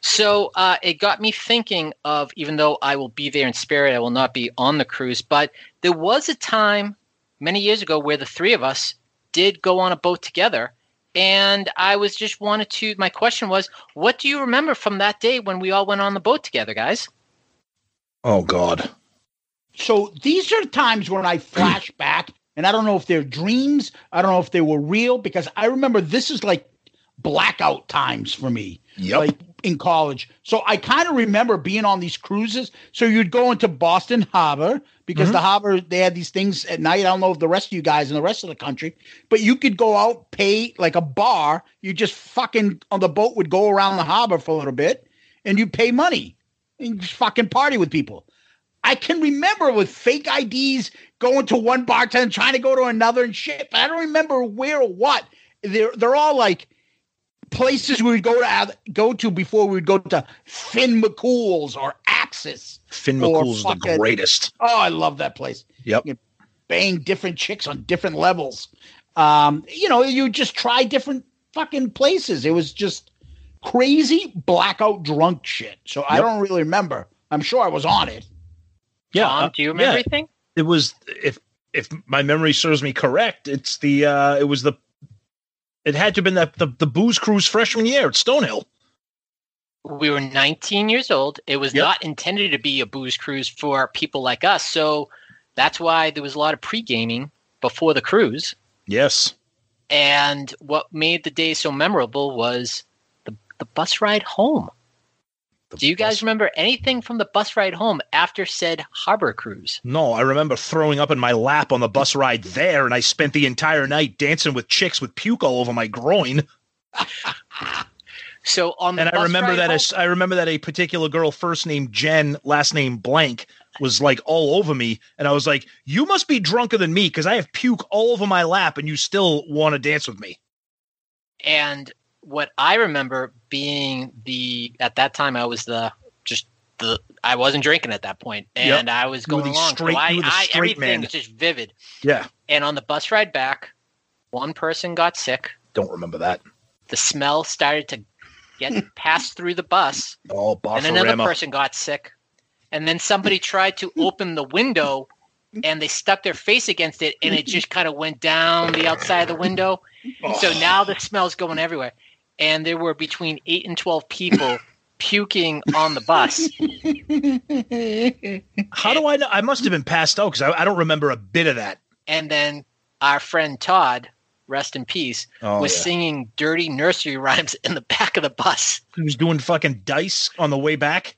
So uh, it got me thinking of, even though I will be there in spirit, I will not be on the cruise. But there was a time many years ago where the three of us did go on a boat together. And I was just wanted to, my question was, what do you remember from that day when we all went on the boat together, guys? oh, God. So these are times when I flash back, and I don't know if they're dreams. I don't know if they were real because I remember this is like blackout times for me. Yep. Like in college. So I kind of remember being on these cruises. So you'd go into Boston Harbor because Mm-hmm. the harbor they had these things at night. I don't know if the rest of you guys in the rest of the country, but you could go out, pay like a bar. You just fucking on the boat would go around the harbor for a little bit, and you'd pay money and just fucking party with people. I can remember with fake IDs going to one bartender, trying to go to another and shit, but I don't remember where or what. They're they're all like places we would go to go to before we would go to Finn McCool's or Axis. Finn Or McCool's the greatest. Oh, I love that place. Yep. You bang different chicks on different levels. Um, you know, you just try different fucking places. It was just crazy blackout drunk shit. So I don't really remember. I'm sure I was on it. Yeah. Tom, uh, do you remember yeah. anything? It was if if my memory serves me correct, it's the uh it was the it had to have been that the, the booze cruise freshman year at Stonehill. We were 19 years old. It was Yep. not intended to be a booze cruise for people like us. So that's why there was a lot of pre gaming before the cruise. Yes. And what made the day so memorable was the, the bus ride home. Do you guys remember anything from the bus ride home after said harbor cruise? No, I remember throwing up in my lap on the bus ride there, and I spent the entire night dancing with chicks with puke all over my groin. [laughs] So on the And I remember ride that home- as, I remember that a particular girl, first name Jen, last name blank, was like all over me, and I was like, "You must be drunker than me because I have puke all over my lap, and you still want to dance with me." and what I remember being the at that time I was the just the I wasn't drinking at that point, Yep. and I was going along. straight- so I, you were the I everything man. was just vivid. Yeah, And on the bus ride back, one person got sick. don't remember that. The smell started to get [laughs] passed through the bus, Oh, and another person got sick. and then somebody tried to [laughs] open the window and they stuck their face against it and it just kind of went down the outside of the window. [laughs] Oh. So now the smell's going everywhere. And there were between 8 and 12 people [laughs] puking on the bus. How do I know? I must have been passed out because I, I don't remember a bit of that. And then our friend Todd, rest in peace, Oh, was yeah. singing dirty nursery rhymes in the back of the bus. He was doing fucking dice on the way back.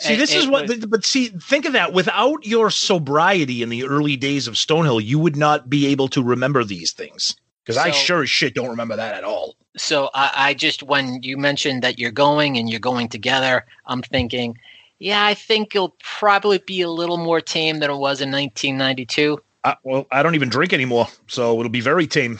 See, And this is what, was- but see, think of that. Without your sobriety in the early days of Stonehill, you would not be able to remember these things. Because I sure as shit don't remember that at all. So I, I just, when you mentioned that you're going and you're going together, I'm thinking, yeah, I think it'll probably be a little more tame than it was in 1992. I, well, I don't even drink anymore, so it'll be very tame.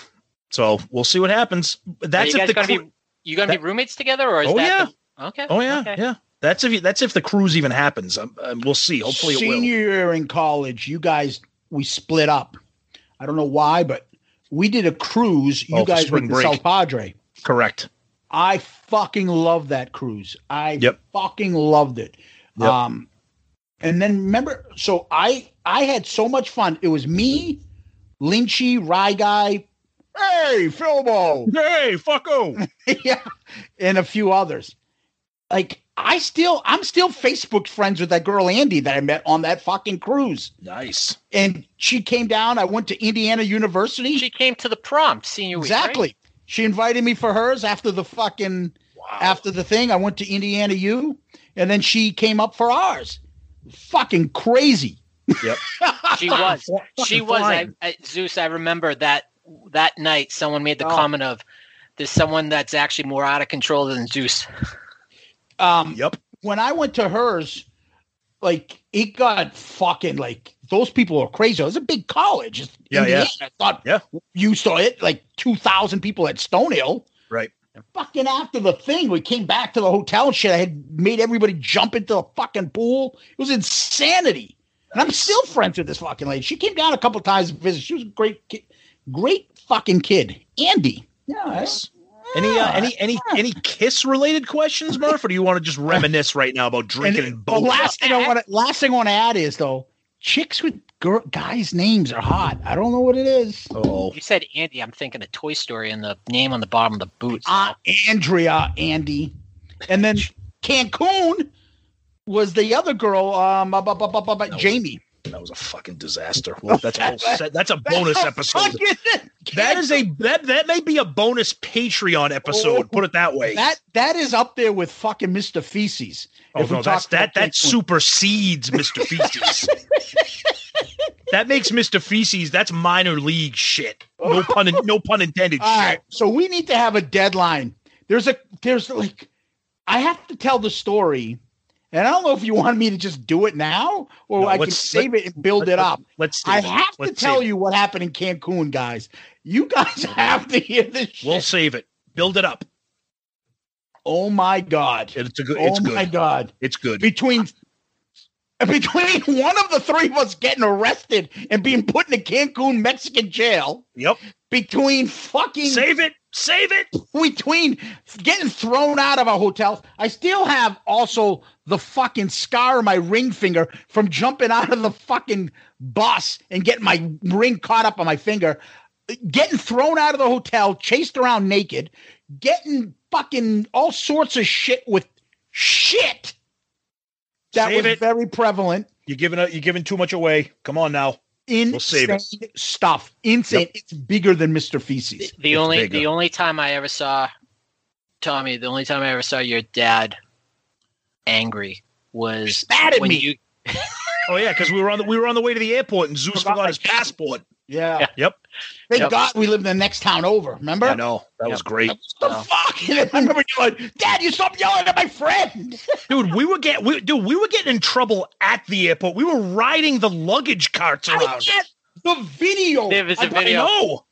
So we'll see what happens. That's you if the gonna cru- be you gonna that- be roommates together, or is Oh, that yeah. the- okay? Oh yeah, okay. yeah. That's if you, that's if the cruise even happens. Um, um, we'll see. Hopefully it will. Senior year in college, you guys we split up. I don't know why, but we did a cruise. You Oh, guys spring went to break. South Padre. Correct. I fucking love that cruise. I Yep. fucking loved it. Yep. Um, and then remember, so I I had so much fun. It was me, Lynchy, Rye Guy, hey Philbo, hey fucko, [laughs] yeah, and a few others. Like I still, I'm still Facebook friends with that girl Andy that I met on that fucking cruise. Nice. And she came down. I went to Indiana University. She came to the prom senior week. right? Exactly. She invited me for hers after the fucking after the thing. I went to Indiana U, and then she came up for ours. Fucking crazy. Yep. [laughs] She was. she was. I. I, Zeus, I remember that that night. Someone made the Oh. comment of, "There's someone that's actually more out of control than Zeus." Um, yep. When I went to hers, like it got fucking like those people are crazy. It was a big college. It's Yeah, Indiana. yeah. I thought Yeah. you saw it like two thousand people at Stonehill. Right. Fucking after the thing, we came back to the hotel and shit. I had made everybody jump into the fucking pool. It was insanity. And I'm still friends with this fucking lady. She came down a couple times to visit. She was a great, kid, great fucking kid. Andy. Yeah. Nice. Any uh, any any any kiss related questions, Murph, or do you want to just reminisce right now about drinking and, the boat? last thing I want to last thing I want to add is though, chicks with girl, guys' names are hot. I don't know what it is. Oh, You said Andy. I'm thinking of Toy Story and the name on the bottom of the boots. uh, Andrea, Andy, and then Cancun was the other girl, um, bu- bu- bu- bu- bu- bu- Jamie. That was a fucking disaster. Well, that's a whole set, that's a [laughs] bonus episode. [laughs] That is a that that may be a bonus Patreon episode. Oh, put it that way. That that is up there with fucking Mr. Feces. Oh if no, that's that that supersedes Mr. Feces. [laughs] that makes Mr. Feces that's minor league shit. No pun in- no pun intended. All shit. right, so we need to have a deadline. There's a there's like I have to tell the story, and I don't know if you want me to just do it now or No, I can save let- it and build let- it up. Let's I save it. have to Let's tell it. you what happened in Cancun, guys. You guys [laughs] have to hear this. Shit. We'll save it. Build it up. Oh my god! It's a good. oh good. my god! It's good. Between between [laughs] one of the three of us getting arrested and being put in a Cancun Mexican jail, Yep. between fucking Save it. Save it. between getting thrown out of a hotel, I still have also the fucking scar on my ring finger from jumping out of the fucking bus and getting my ring caught up on my finger. Getting thrown out of the hotel, chased around naked, getting fucking all sorts of shit with shit that Save was it. very prevalent. You're giving a, you're giving too much away. Come on now. Insane save it. stuff. Insane. Yep. It's bigger than Mr. Feces. the It's only bigger. the only time I ever saw Tommy, the only time I ever saw your dad angry was Mad at when me. you Oh yeah, because we were on the we were on the way to the airport and Zeus Forgot forgot his passport. Yeah. Yep. Thank Yep. God we live in the next town over. Remember? I know. That was great. What the fuck? I remember yelling, Dad, you stop yelling at my friend. [laughs] Dude, we were get we, dude, we were getting in trouble at the airport. We were riding the luggage carts I around. get the video. There was a I- I video. know.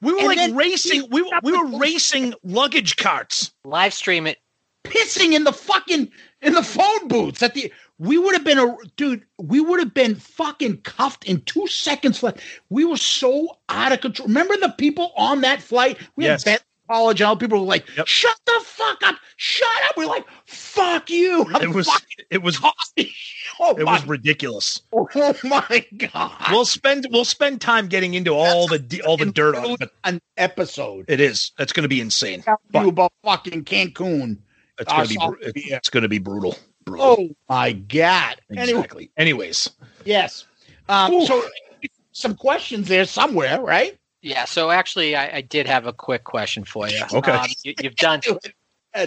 We were And like racing. We were we were racing luggage carts. live stream it. Pissing in the fucking in the phone booths at the we would have been a dude we would have been fucking cuffed in two seconds flat we were so out of control remember the people on that flight we Yes. had college, and all people were like, "Shut the fuck up! Shut up!" We're like, "Fuck you!" It was it was [laughs] oh it was ridiculous. oh my god! We'll spend we'll spend time getting into all the all the dirt on it, An episode it is it's going to be insane. Tell you about fucking Cancun. It's going to be South bru- it's going to be brutal. brutal. Oh my god! Anyway, Exactly. Anyways, yes. Um, so some questions there somewhere, right? Yeah, so actually, I, I did have a quick question for you. [laughs] Okay. Um, you, you've done. [laughs]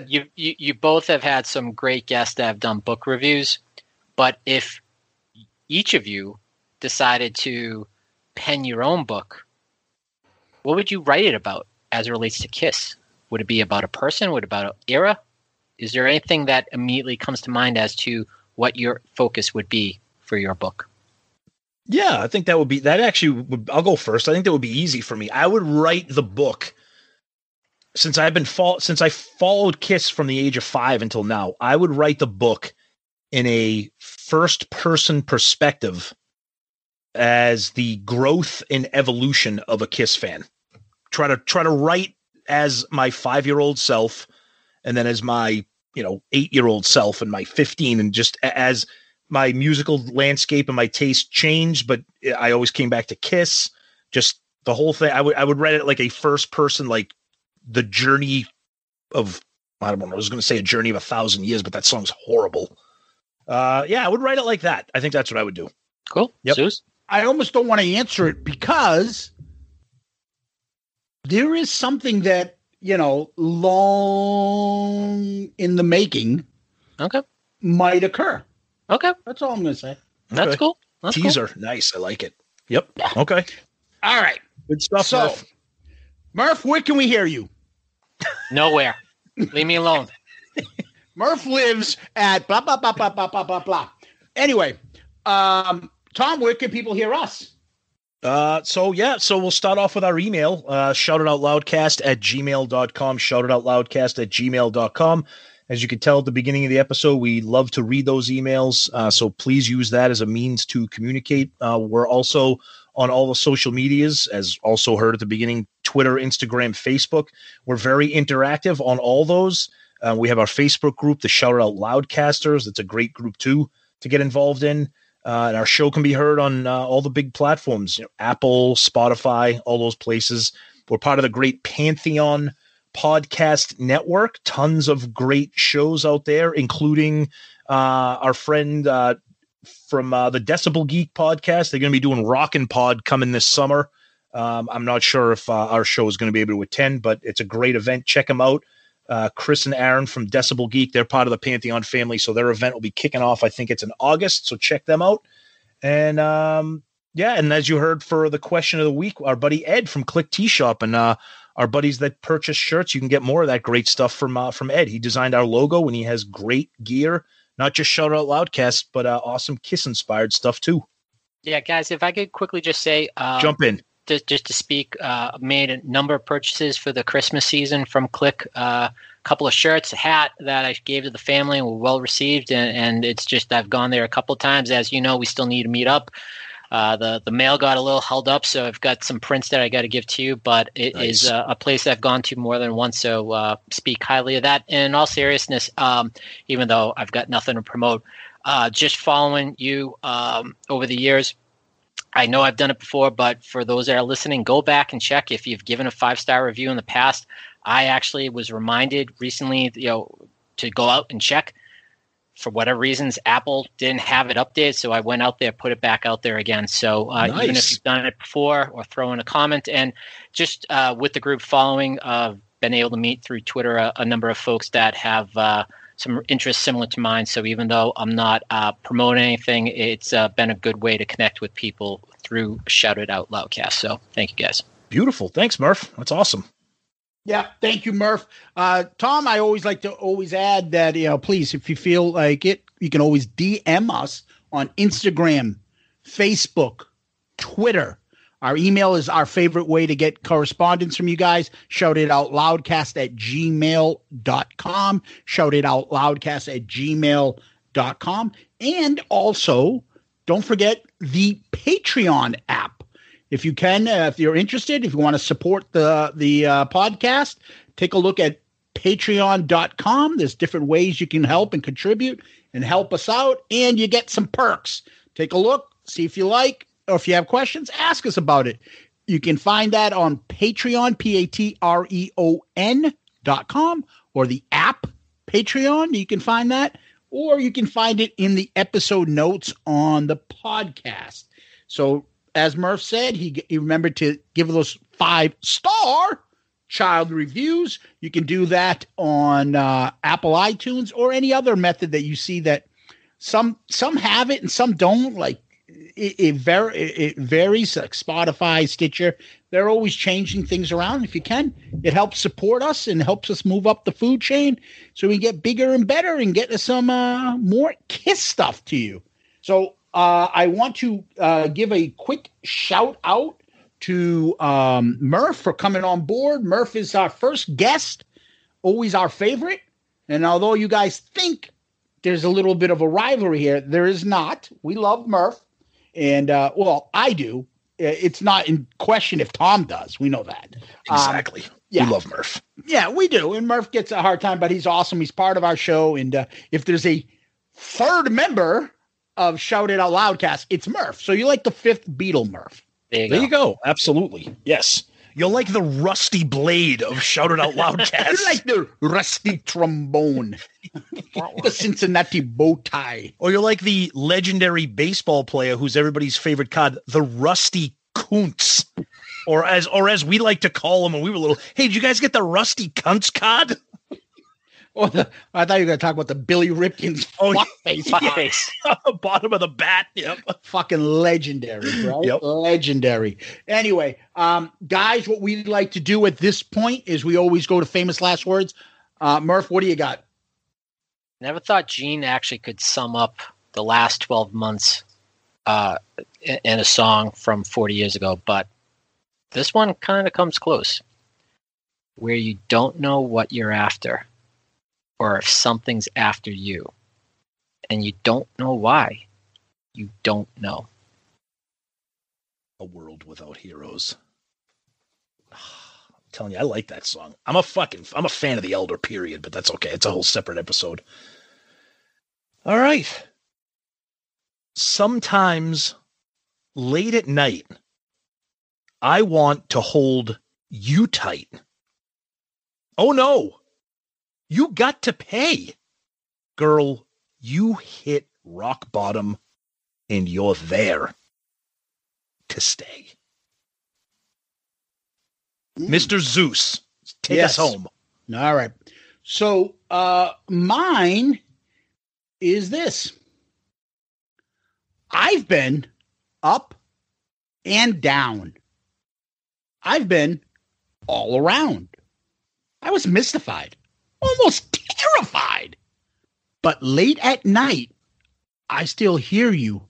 You, you you both have had some great guests that have done book reviews, but if each of you decided to pen your own book, what would you write it about as it relates to Kiss? Would it be about a person? Would it about an era? Is there anything that immediately comes to mind as to what your focus would be for your book? yeah, I think that would be that actually would I'll go first. I think that would be easy for me. I would write the book since I've been fol- since I followed Kiss from the age of 5 until now. I would write the book in a first person perspective as the growth and evolution of a Kiss fan. Try to try to write as my 5-year-old self and then as my, you know, 8-year-old self and my 15 and just as my musical landscape and my taste changed, but I always came back to Kiss. Just the whole thing. I would I would write it like a first person, like the journey of I don't know. I was going to say a journey of a thousand years, but that song's horrible. Uh, yeah, I would write it like that. I think that's what I would do. Cool. Yep. I almost don't want to answer it because there is something that, you know, long in the making Okay. might occur. Okay. That's all I'm going to say. That's Okay. cool. That's cool. Teaser, nice. I like it. Yep. Okay. All right. Good stuff. So, Murph. Murph, where can we hear you? Nowhere. Leave me alone. [laughs] Murph lives at blah, blah, blah, blah, blah, blah, blah, blah. Anyway, um, Tom, where can people hear us? Uh, so yeah, so we'll start off with our email, uh, shout it out loudcast at gmail.com, shout it out loudcast at gmail.com. As you can tell at the beginning of the episode, we love to read those emails. Uh, so please use that as a means to communicate. Uh, we're also on all the social medias, as also heard at the beginning Twitter, Instagram, Facebook. We're very interactive on all those. Uh, we have our Facebook group, the Shout Out Loudcasters. It's a great group too to get involved in. Uh, and our show can be heard on uh, all the big platforms, you know, Apple, Spotify, all those places. We're part of the great Pantheon podcast network. Tons of great shows out there, including uh, our friend uh, from uh, the Decibel Geek podcast. They're going to be doing Rockin' Pod coming this summer. Um, I'm not sure if uh, our show is going to be able to attend, but it's a great event. Check them out. Uh, Chris and Aaron from Decibel Geek, they're part of the Pantheon family, so their event will be kicking off. I think it's in August, so check them out. And um, yeah, and as you heard for the question of the week, our buddy Ed from Klick Tee Shop and uh, our buddies that purchase shirts, you can get more of that great stuff from uh, from Ed. He designed our logo, and he has great gear, not just shout out loudcast, but uh, awesome Kiss inspired stuff too. Yeah, guys, if I could quickly just say, um, Jump in. Just just to speak, uh, made a number of purchases for the Christmas season from Klick. Uh, a couple of shirts, a hat that I gave to the family and were well received, and, and it's just I've gone there a couple of times. As you know, we still need to meet up. Uh, the the mail got a little held up, so I've got some prints that I got to give to you. But it is Nice. uh, a place I've gone to more than once, so uh, speak highly of that. And in all seriousness, um, even though I've got nothing to promote, uh, just following you um, over the years, I know I've done it before, but for those that are listening, go back and check if you've given a five star review in the past. I actually was reminded recently, you know, to go out and check. For whatever reasons, Apple didn't have it updated, so I went out there, put it back out there again. So uh, even if you've done it before, or throw in a comment, and just uh, with the group following, uh, been able to meet through Twitter a, a number of folks that have uh, some interests similar to mine. So even though I'm not uh, promoting anything, it's uh, been a good way to connect with people through Shout It Out Loudcast. So thank you guys. Beautiful. Thanks, Murph. That's awesome. Yeah, thank you, Murph. Uh, Tom, I always like to always add that you know, please, if you feel like it, you can always DM us on Instagram, Facebook, Twitter. Our email is our favorite way to get correspondence from you guys. Shout it out loudcast at gmail.com. Shout it out loudcast at gmail.com. And also, don't forget the Patreon app. If you can, uh, if you're interested, if you want to support the the uh, podcast, take a look at patreon.com. There's different ways you can help and contribute and help us out, and you get some perks. Take a look, see if you like, or if you have questions, ask us about it. You can find that on Patreon, P A T R E O N dot com, or the app Patreon. You can find that, or you can find it in the episode notes on the podcast. So, as Murph said, he, he remembered to give those five star child reviews. You can do that on uh, Apple iTunes or any other method that you see that some some have it and some don't. Like it, it, var- it varies, like Spotify, Stitcher. They're always changing things around. If you can, it helps support us and helps us move up the food chain so we get bigger and better and get some uh, more Kiss stuff to you. So uh, I want to uh, give a quick shout out to um, Murph for coming on board. Murph is our first guest, always our favorite. And although you guys think there's a little bit of a rivalry here, there is not. We love Murph. And, uh, well, I do. It's not in question if Tom does. We know that. Exactly. Um, yeah. We love Murph. Yeah, we do. And Murph gets a hard time, but he's awesome. He's part of our show. And uh, if there's a third member of Shout It Out Loudcast, it's Murph. So you like the fifth Beatle Murph. There you There go. you go. Absolutely. Yes. You'll like the rusty blade of Shout It Out Loudcast. [laughs] You're like the rusty trombone, [laughs] the Cincinnati bow tie. or you're like the legendary baseball player who's everybody's favorite card, the Rusty Kuntz. Or as or as we like to call him when we were little. Hey, did you guys get the Rusty Kuntz card? Or the, I thought you were going to talk about the Billy Ripken's Oh, fuckface. [laughs] Fuckface. Bottom of the bat. Yep. Fucking legendary, right? Yep. Legendary. Anyway, um, guys, what we'd like to do at this point is we always go to famous last words. Uh, Murph, what do you got? Never thought Gene actually could sum up the last 12 months uh, in in a song from 40 years ago, but this one kind of comes close. Where you don't know what you're after, or if something's after you, and you don't know why. You don't know. A world without heroes. [sighs] I'm telling you, I like that song. I'm a fucking I'm a fan of the Elder period, but that's okay. It's a whole separate episode. All right. Sometimes late at night, I want to hold you tight. Oh no. You got to pay. Girl, you hit rock bottom and you're there to stay. Mr. Zeus, take Yes. us home. All right. So uh mine is this. I've been up and down. I've been all around. I was mystified, almost terrified. But late at night, I still hear you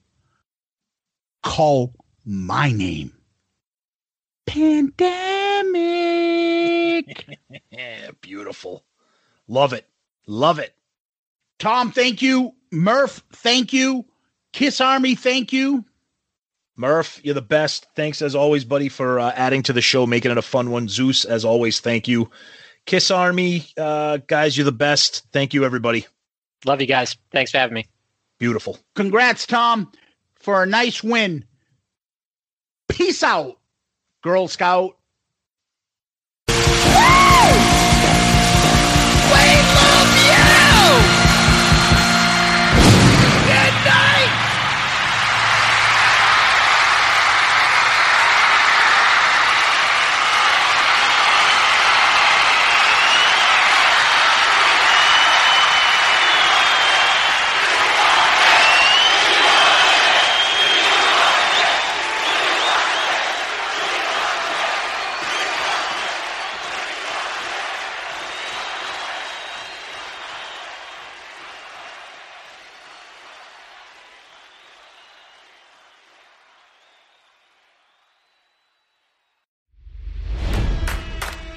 call my name. Pandemic. [laughs] Beautiful. Love it. Love it. Tom, thank you. Murph, thank you. Kiss Army, thank you. Murph, you're the best. Thanks as always, buddy, for uh, adding to the show, making it a fun one. Zeus, as always, thank you. Kiss Army, uh, guys, you're the best. Thank you, everybody. Love you guys. Thanks for having me. Beautiful. Congrats, Tom, for a nice win. Peace out, Girl Scout.